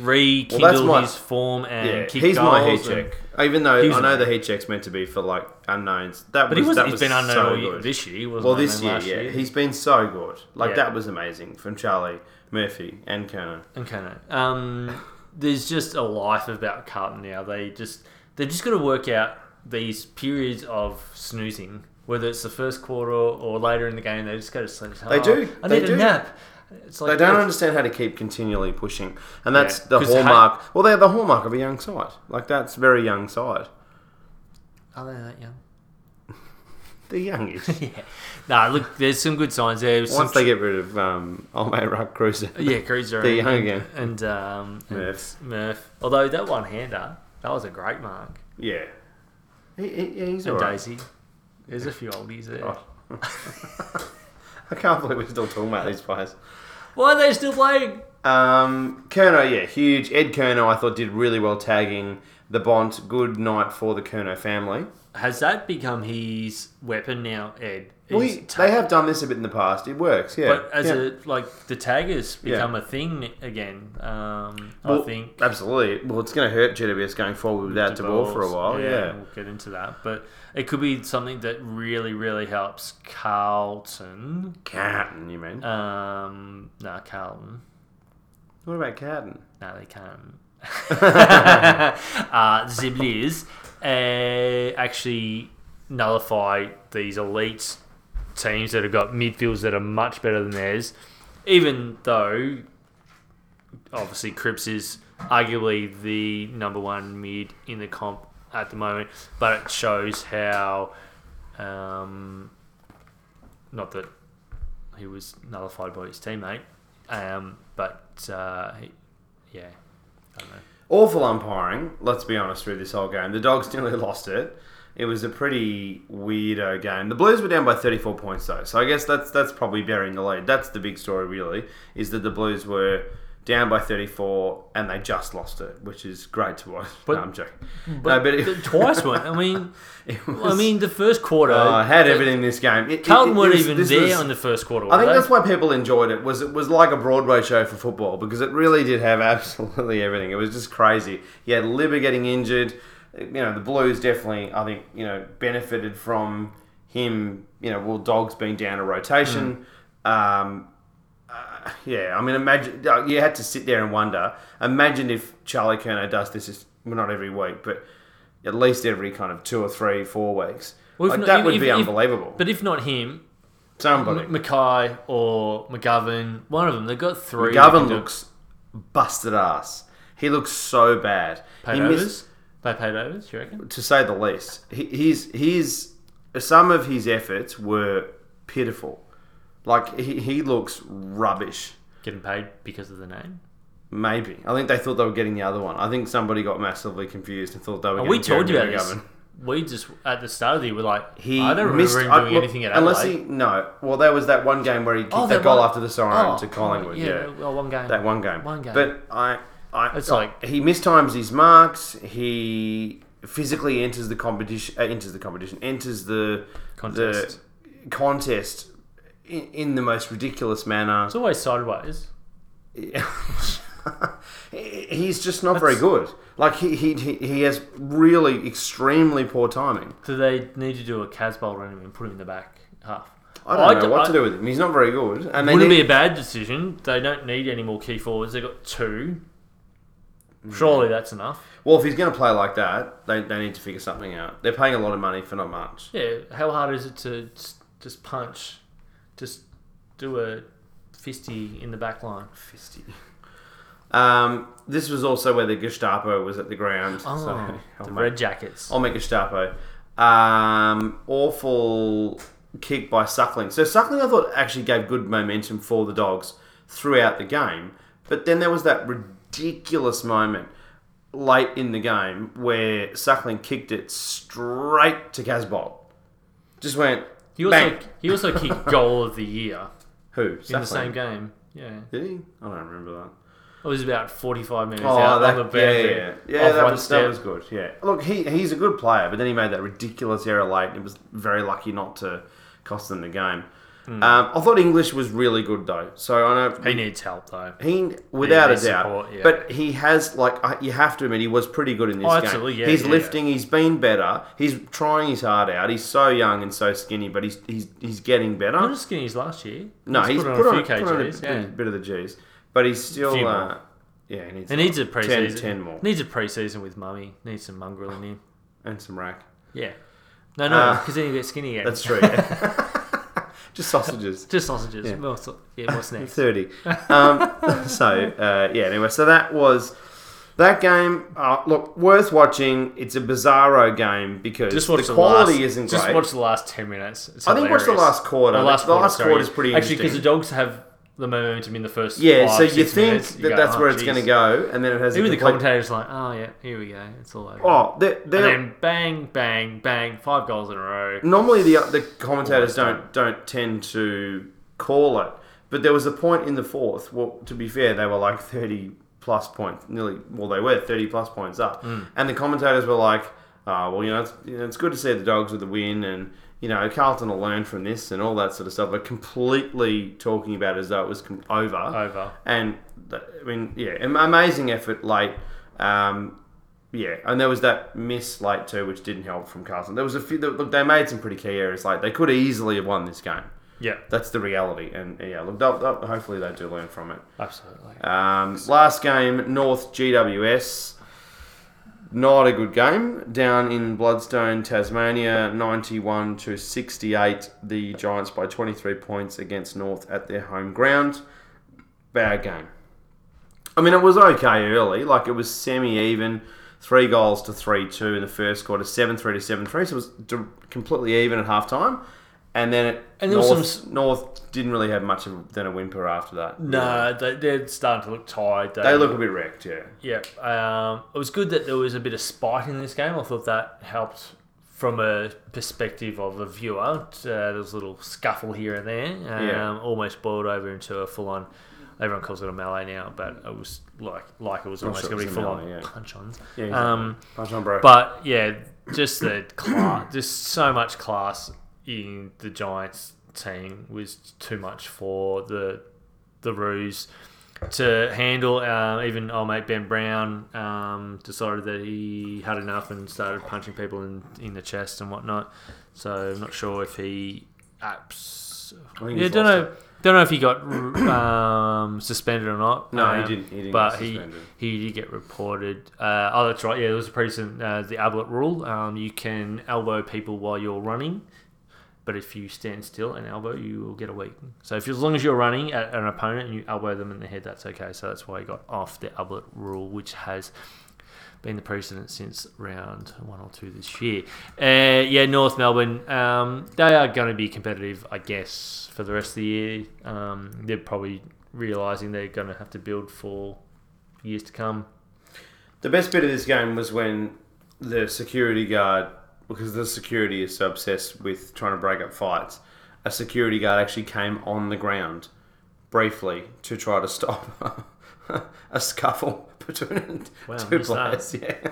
rekindle Well, my- his form and Yeah, kick he's my heat check. Even though I know the heat check's meant to be for like unknowns. That But was he was, that he's was been unknown so all year, this year. Wasn't Well, this year, yeah, he's been so good. Like Yeah. that was amazing from Charlie Murphy and Kerner. Okay, no. Um, there's just a life about Carlton now. They just they're just got to work out these periods of snoozing, whether it's the first quarter or later in the game. They just go to sleep. They "Oh, do, I they need do. a nap. It's like They don't yeah, understand how to keep continually pushing, and that's Yeah, the 'cause hallmark. well, they're the hallmark of a young side. Like that's very young side. Are they that young? They're youngish. yeah. Nah, look, there's some good signs there. Some Once they get rid of um, old mate Ruck Kreuzer, yeah, Kreuzer they're and, young again. and um, and Murph. Murph. Although that one hander, that was a great mark. yeah, he, he, yeah, he's And alright. Daisy. There's a few oldies there. Oh. I can't believe we're still talking about these players. Why are they still playing? Um, Curnow, yeah, huge. Ed Curnow, I thought did really well tagging the Bont. Good night for the Curnow family. Has that become his weapon now, Ed? Well, he- ta- they have done this a bit in the past. It works, yeah. but as yeah. a like the tag has Yeah. become a thing again. Um, Well, I think absolutely. Well, it's going to hurt GWS going forward without the DeBoer for a balls, while. Yeah, we'll get into that. But it could be something that really, really helps Carlton. Carlton, you mean? Um, no, Carlton. what about Carton? No, they can't. uh, Blizzs uh, actually nullify these elite teams that have got midfields that are much better than theirs, even though obviously Cripps is arguably the number one mid in the comp at the moment, but it shows how, um, not that he was nullified by his teammate, um, but uh, he, yeah, I don't know. Awful umpiring, let's be honest, through this whole game. The Dogs nearly lost it. It was a pretty weirdo game. The Blues were down by 34 points, though. So I guess that's that's probably burying the lead. That's the big story, really, is that the Blues were down by 34 and they just lost it, which is great to watch. But- no, I'm joking. But, no, but it, twice weren't. I mean, it I mean, the first quarter. Oh, I had everything in this game. It- Carlton it weren't was- even there was- on the first quarter. I think were that's why people enjoyed it. Was it was like a Broadway show for football because it really did have absolutely everything. It was just crazy. You had Libba getting injured. You know the Blues definitely. I think you know benefited from him. You know, well, Dogs being down a rotation. Um, uh, yeah, I mean, imagine uh, you had to sit there and wonder. Imagine if Charlie Curnow does this, is, well, not every week, but at least every kind of two or three, four weeks. Well, like not- that if- would if- be if- unbelievable. But if not him, Somebody. M- McKay or McGovern, one of them, they've got three. McGovern looks busted ass. He looks so bad. paid he overs. missed, They paid overs. You reckon? to say the least. He, he's he's some of his efforts were pitiful. Like he, he looks rubbish. Getting paid because of the name. Maybe I think they thought they were getting the other one. I think somebody got massively confused and thought they were. And we getting told you about this. We just at the start of the year were like, He I don't missed remember him I- doing look, anything at all. unless Adelaide. he no. Well, there was that one game where he kicked Oh, that that goal one- after the siren Oh, to Collingwood. oh, yeah. well, one game. That one game. One game. But I, I, It's I- like- he mistimes his marks. He physically enters the competition, uh, enters the competition, enters the Contest. the contest in, in the most ridiculous manner. It's always sideways. He's just not very good. Like he, he he has really extremely poor timing. Do they need to do a Casboult on him and put him in the back half? I don't know d- what I- to do with him. He's not very good, and Wouldn't need, be a bad decision. They don't need any more key forwards. They've got two. Mm. Surely that's enough. well, if he's going to play like that, they, they need to figure something out. They're paying a lot of money for not much. Yeah, how hard is it to just punch, just do a fisty in the back line? Fisty. Um, this was also where the Gestapo was at the ground. Oh, so the make- red jackets. I'll make Gestapo. Um, awful kick by Suckling. So Suckling, I thought, actually gave good momentum for the Dogs throughout the game. But then there was that ridiculous moment late in the game where Suckling kicked it straight to Casboult. Just went. He also bang. he also kicked goal of the year Who? in the same game. Yeah, Did he? I don't remember that. it was about forty five minutes Oh, out that, on the yeah, boundary. yeah, yeah. off that, one was, that step. was good. Yeah, look, he he's a good player, but then he made that ridiculous error late. and It was very lucky not to cost them the game. Hmm. Um, I thought English was really good though, so I know He needs help though. he without a needs doubt. support, yeah. But he has like I- you have to admit he was pretty good in this Oh, game. absolutely, yeah, he's yeah, lifting. He's been better. He's trying his heart out. He's so young and so skinny, but he's he's he's getting better. Not as skinny as last year. no, he's, put, put, on on, a few put on a kgs. bit, of the G's, but he's still uh, yeah. He needs He needs a 10, pre-season. 10 more Needs a pre-season with mummy. Needs some mongrel in him. and some rack. Yeah. No, no, Uh, because then you get skinny again. That's true. Yeah. Just sausages. Just sausages. Yeah. More, sa- yeah, more snacks. Thirty. Um, so uh, yeah. Anyway, so that was that game. Uh, look, worth watching. It's a bizarro game because Just watch the the, quality last, isn't Just great. watch the last ten minutes. It's I think watch the hilarious. last quarter. The last, last sorry. quarter is pretty interesting. Actually, because interesting. the dogs have the momentum in the first. yeah, five, so you think minutes, you that go, that's "Oh, where it's jeez." going to go, and then it has Even the complete- commentators like, oh yeah, here we go, it's all over. Oh, they're, they're, then bang, bang, bang, five goals in a row. normally the the commentators don't don't tend to call it, but there was a point in the fourth. Well, to be fair, they were like thirty plus points, nearly. Well, they were thirty plus points up, mm. and the commentators were like, "Oh, well, you know, it's, you know, it's good to see the dogs with the win, and you know, Carlton will learn from this and all that sort of stuff." But completely talking about it as though it was com- over, Over. and th- I mean, yeah, am- amazing effort late. Um, yeah, and there was that miss late too, which didn't help from Carlton. There was a few. Look, they made some pretty key errors. Like they could easily have won this game. Yeah, That's the reality, and yeah, look, they'll, they'll, hopefully they do learn from it. absolutely. Um, last game, North GWS. Not a good game. Down in Blundstone, Tasmania, 91 to 68. The Giants by 23 points against North at their home ground. Bad game. I mean, it was okay early. Like, it was semi even. Three goals to 3 2 in the first quarter, 7 3 to 7 3. So it was completely even at half time. And then it, And North, some North didn't really have much of than a whimper after that. No, they, they're starting to look tired. They look a bit wrecked, yeah. Yeah, um, it was good that there was a bit of spite in this game. I thought that helped from a perspective of a viewer. Uh, there was a little scuffle here and there, um, Yeah. almost boiled over into a full-on. Everyone calls it a melee now, but it was like like it was almost sure going to be was a full-on yeah. punch-ons. Yeah, exactly. Um, Punch on, bro. but yeah, just the class, just so much class in the Giants team was too much for the the Roos to handle. Uh, even old mate Ben Brown um, decided that he had enough and started punching people in in the chest and whatnot. So I'm not sure if he apps. I Yeah, don't know. Don't know if he got um, suspended or not. No, he Um, didn't. He didn't but he he did get reported. Uh, oh, that's right. Yeah, there was a precedent. Uh, the Ablett rule. Um, you can elbow people while you're running, but if you stand still and elbow, you will get a week. So if as long as you're running at an opponent and you elbow them in the head, that's okay. So that's why he got off the Ablett rule, which has been the precedent since round one or two this year. Uh, yeah, North Melbourne, um, they are going to be competitive, I guess, for the rest of the year. Um, they're probably realising they're going to have to build for years to come. The best bit of this game was when the security guard, because the security is so obsessed with trying to break up fights, a security guard actually came on the ground briefly to try to stop a scuffle between Wow, two missed that. players. Yeah.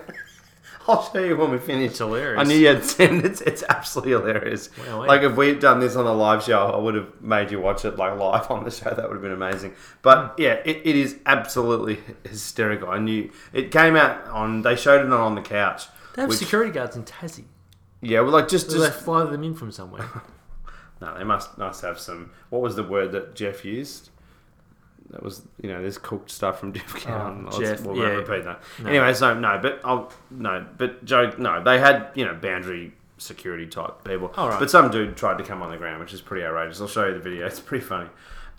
I'll show you when we finish. It's hilarious. I knew you had sent it. It's absolutely hilarious. Like if we'd done this on a live show, I would have made you watch it like live on the show. That would have been amazing. But hmm. yeah, it, it is absolutely hysterical. I knew it came out on. They showed it on the couch. They have which- security guards in Tassie. Yeah, well, like just Do they just fly them in from somewhere? no, they must must have some. What was the word that Jeff used? That was you know, there's cooked stuff from Jeff Cowan. Let's- Oh, Jeff, we'll yeah. repeat that. No. Anyway, so no, but I'll no, but Joe, no, they had you know boundary security type people, All right. but some dude tried to come on the ground, which is pretty outrageous. I'll show you the video; it's pretty funny.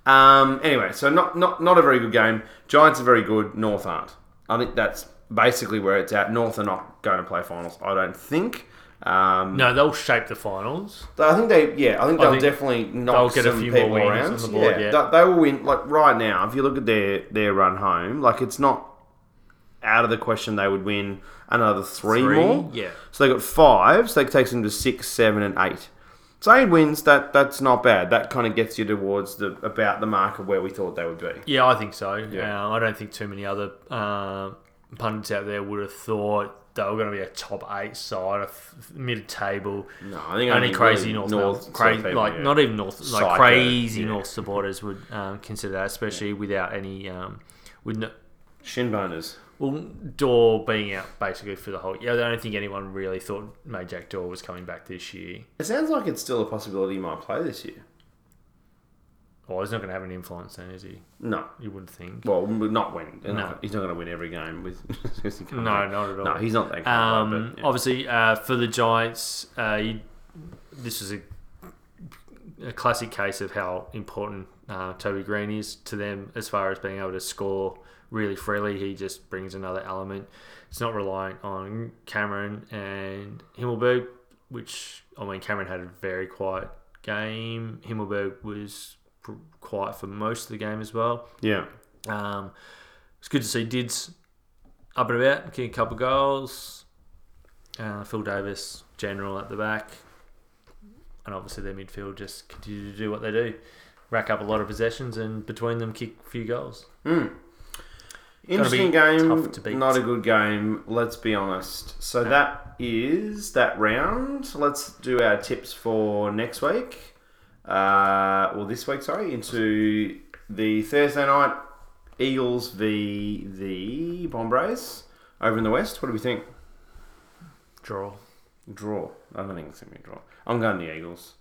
Um, anyway, so not not not a very good game. Giants are very good. North aren't. I think that's basically where it's at. North are not going to play finals. I don't think. Um, no, they'll shape the finals. I think they, yeah, I think I they'll think definitely knock they'll get a some few more people wins around. on the board, yeah. They, they will win. Like right now, if you look at their their run home, like it's not out of the question they would win another three, Three, more. yeah. So they got five, so that takes them to six, seven, and eight. So eight wins. That that's not bad. That kind of gets you towards the about the mark of where we thought they would be. Yeah, I think so. Yeah. Uh, I don't think too many other uh, pundits out there would have thought they were going to be a top eight side, of mid table. No, I think Only crazy really North, North crazy, people, like yeah. not even North, like Psycho, crazy yeah. North supporters would um, consider that, especially without any, um, with no, shin boners. well, Daw being out basically for the whole. Yeah, I don't think anyone really thought Majak Daw was coming back this year. It sounds like it's still a possibility he might play this year. Well, he's not going to have an influence then, is he? No, You wouldn't think. well, not win. No. he's not going to win every game with. because he can't No, not at all. No, he's not that Um, guy, but, yeah. Obviously, uh, for the Giants, uh, you, this is a, a classic case of how important uh, Toby Greene is to them as far as being able to score really freely. He just brings another element. It's not reliant on Cameron and Himmelberg, which, I mean, Cameron had a very quiet game. Himmelberg was quiet for most of the game as well. Yeah. Um, it's good to see Dids up and about, kicking a couple of goals. Uh, Phil Davis, general at the back. And obviously their midfield just continue to do what they do. Rack up a lot of possessions and between them kick a few goals. Mm. Interesting game. tough to beat. Not a good game, let's be honest. So that is that round. Let's do our tips for next week. Uh, well, this week, sorry, into the Thursday night Eagles v the Bombers over in the West. What do we think? Draw. Draw. I don't think it's going to be a draw. I'm going the Eagles.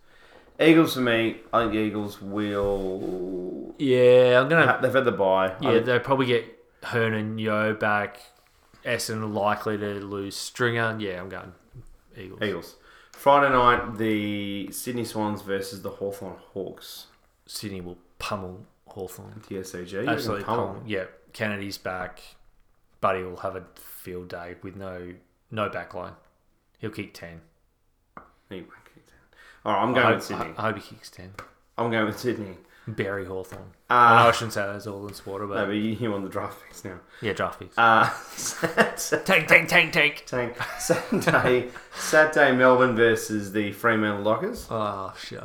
Eagles for me. I think the Eagles will. Yeah, I'm going to. They've had the bye. I Yeah, think- they'll probably get Hurn and Yeo back. Essen likely to lose Stringer. Yeah, I'm going Eagles. Eagles. Friday night, the Sydney Swans versus the Hawthorn Hawks Sydney will pummel Hawthorn. at the SCG. Absolutely gonna pummel. Yeah, Kennedy's back. Buddy will have a field day with no no backline. He'll kick ten. He won't kick ten. All right, I'm going hope, with Sydney. I, I hope he kicks ten. I'm going with Sydney. Barry Hawthorn. I know I Uh, shouldn't say that as all in sport, no, but but you, you on the draft picks now. yeah, draft picks. Uh, tank, tank, tank, tank. tank. Saturday, Saturday, Melbourne versus the Fremantle Dockers. Oh shit.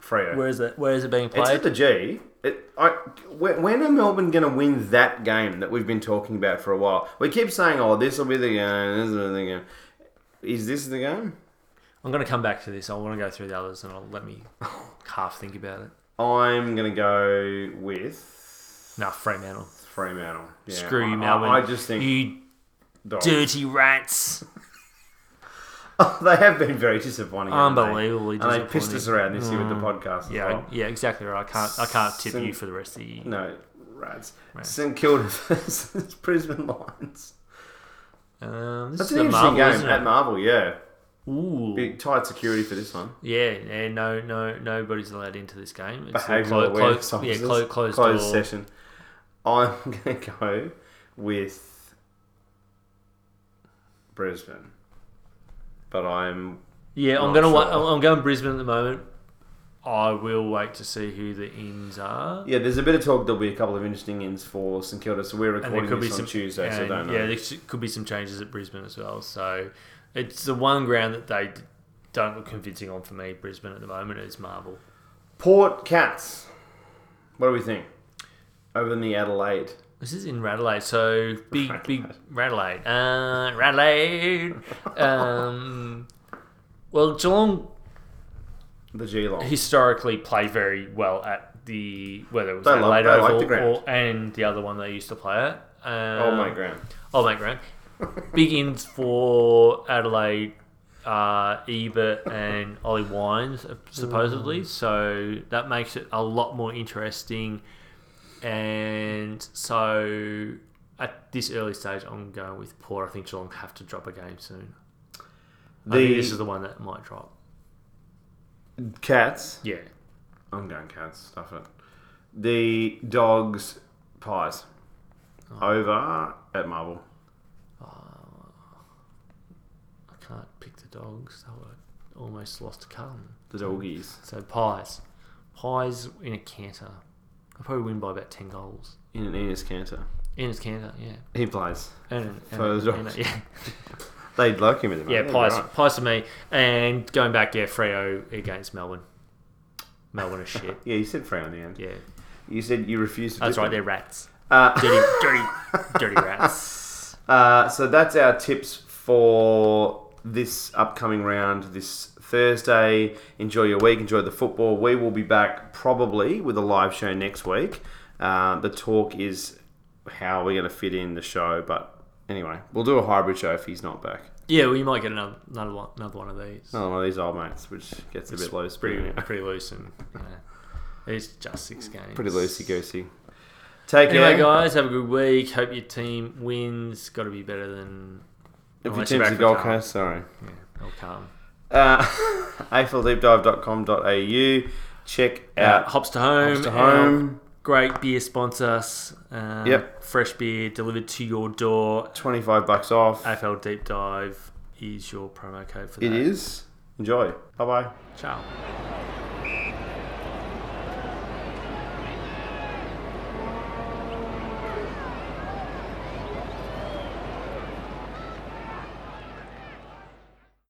Freo. Where is it? Where is it being played? It's at the G. It, I, when when are Melbourne going to win that game that we've been talking about for a while? We keep saying, "Oh, this will be the game. This will be the game." Is this the game? I'm going to come back to this. I want to go through the others, and I'll let me half think about it. I'm going to go with No, Fremantle. Fremantle. Yeah. Screw I- you, Melbourne. I, just think you Dogs. dirty rats. they have been very disappointing. haven't they? Unbelievably And they pissed us around this year with the podcast. As Yeah, well. yeah, exactly right. I can't, I can't tip Sim- you for the rest of the year. No, rats. Rats. St Kilda versus Brisbane Lions. Um, this That's is an interesting Marvel, game at? Marvel. Yeah, Ooh, big tight security for this one. yeah, yeah. No, no, nobody's allowed into this game. It's Behavioural clo- clo- awareness yeah, officers. clo- closed, closed door. session. I'm going to go with Brisbane, but I'm Yeah, I'm gonna. Wa- I'm going Brisbane at the moment. I will wait to see who the ins are. yeah. There's a bit of talk. There'll be a couple of interesting ins for St Kilda, so we're And recording this on some Tuesday, so don't know. Yeah, there sh- could be some changes at Brisbane as well. So it's the one ground that they don't look convincing on for me. Brisbane at the moment is Marvel. Port Cats. What do we think? Over in the Adelaide. This is in Radelaide, so big, big Radelaide. Uh, Radelaide. Um, well, Geelong The Geelong. historically play very well at the whether it was They love- Adelaide like Oval the or, and the other one they used to play at. Um, oh my ground. Old Mate Ground. Big ins for Adelaide, uh, Ebert and Ollie Wines, uh, supposedly. So that makes it a lot more interesting. And so at this early stage, I'm going with Port. I think Geelong have to drop a game soon. The this is the one that might drop. Cats. Yeah. I'm going Cats. Stuff it. The Dogs. Pies. Oh. Over at Marvel. I can't pick the dogs. Were almost lost to Carlton. The Doggies. So pies. Pies in a canter. I'll probably win by about 10 goals. In an Enos Cantor. In his canter, yeah. He plays. And, and, For the and- dogs. yeah, They'd like him in the yeah, pies, Right. pies to me. And going back, yeah, Freo against Melbourne. Melbourne is shit. Yeah, you said Freo on the end. Yeah, You said you refused to. that's right. them. They're rats. Uh, Dirty, dirty, dirty rats. Uh, so that's our tips for this upcoming round this Thursday. Enjoy your week. Enjoy the football. We will be back probably with a live show next week. Uh, the talk is how we're going to fit in the show, but anyway, we'll do a hybrid show if he's not back. Yeah, well, you might get another another one, another one of these. Another one of these old mates, which gets a bit loose. pretty, Pretty, pretty loose and yeah, it's just six games. pretty loosey goosey. Take Anyway, care. guys, have a good week. Hope your team wins. Got to be better than. If your unless you're team's the Gold. Coast, sorry. Yeah, or Carlton. Uh, afldeepdive.com.au. Check Uh, out Hops to home. Hops to Home. Great beer sponsor. Uh, Yep. Fresh beer delivered to your door. 25 bucks off. AFL Deep Dive is your promo code for that. It is. Enjoy. Bye bye. Ciao.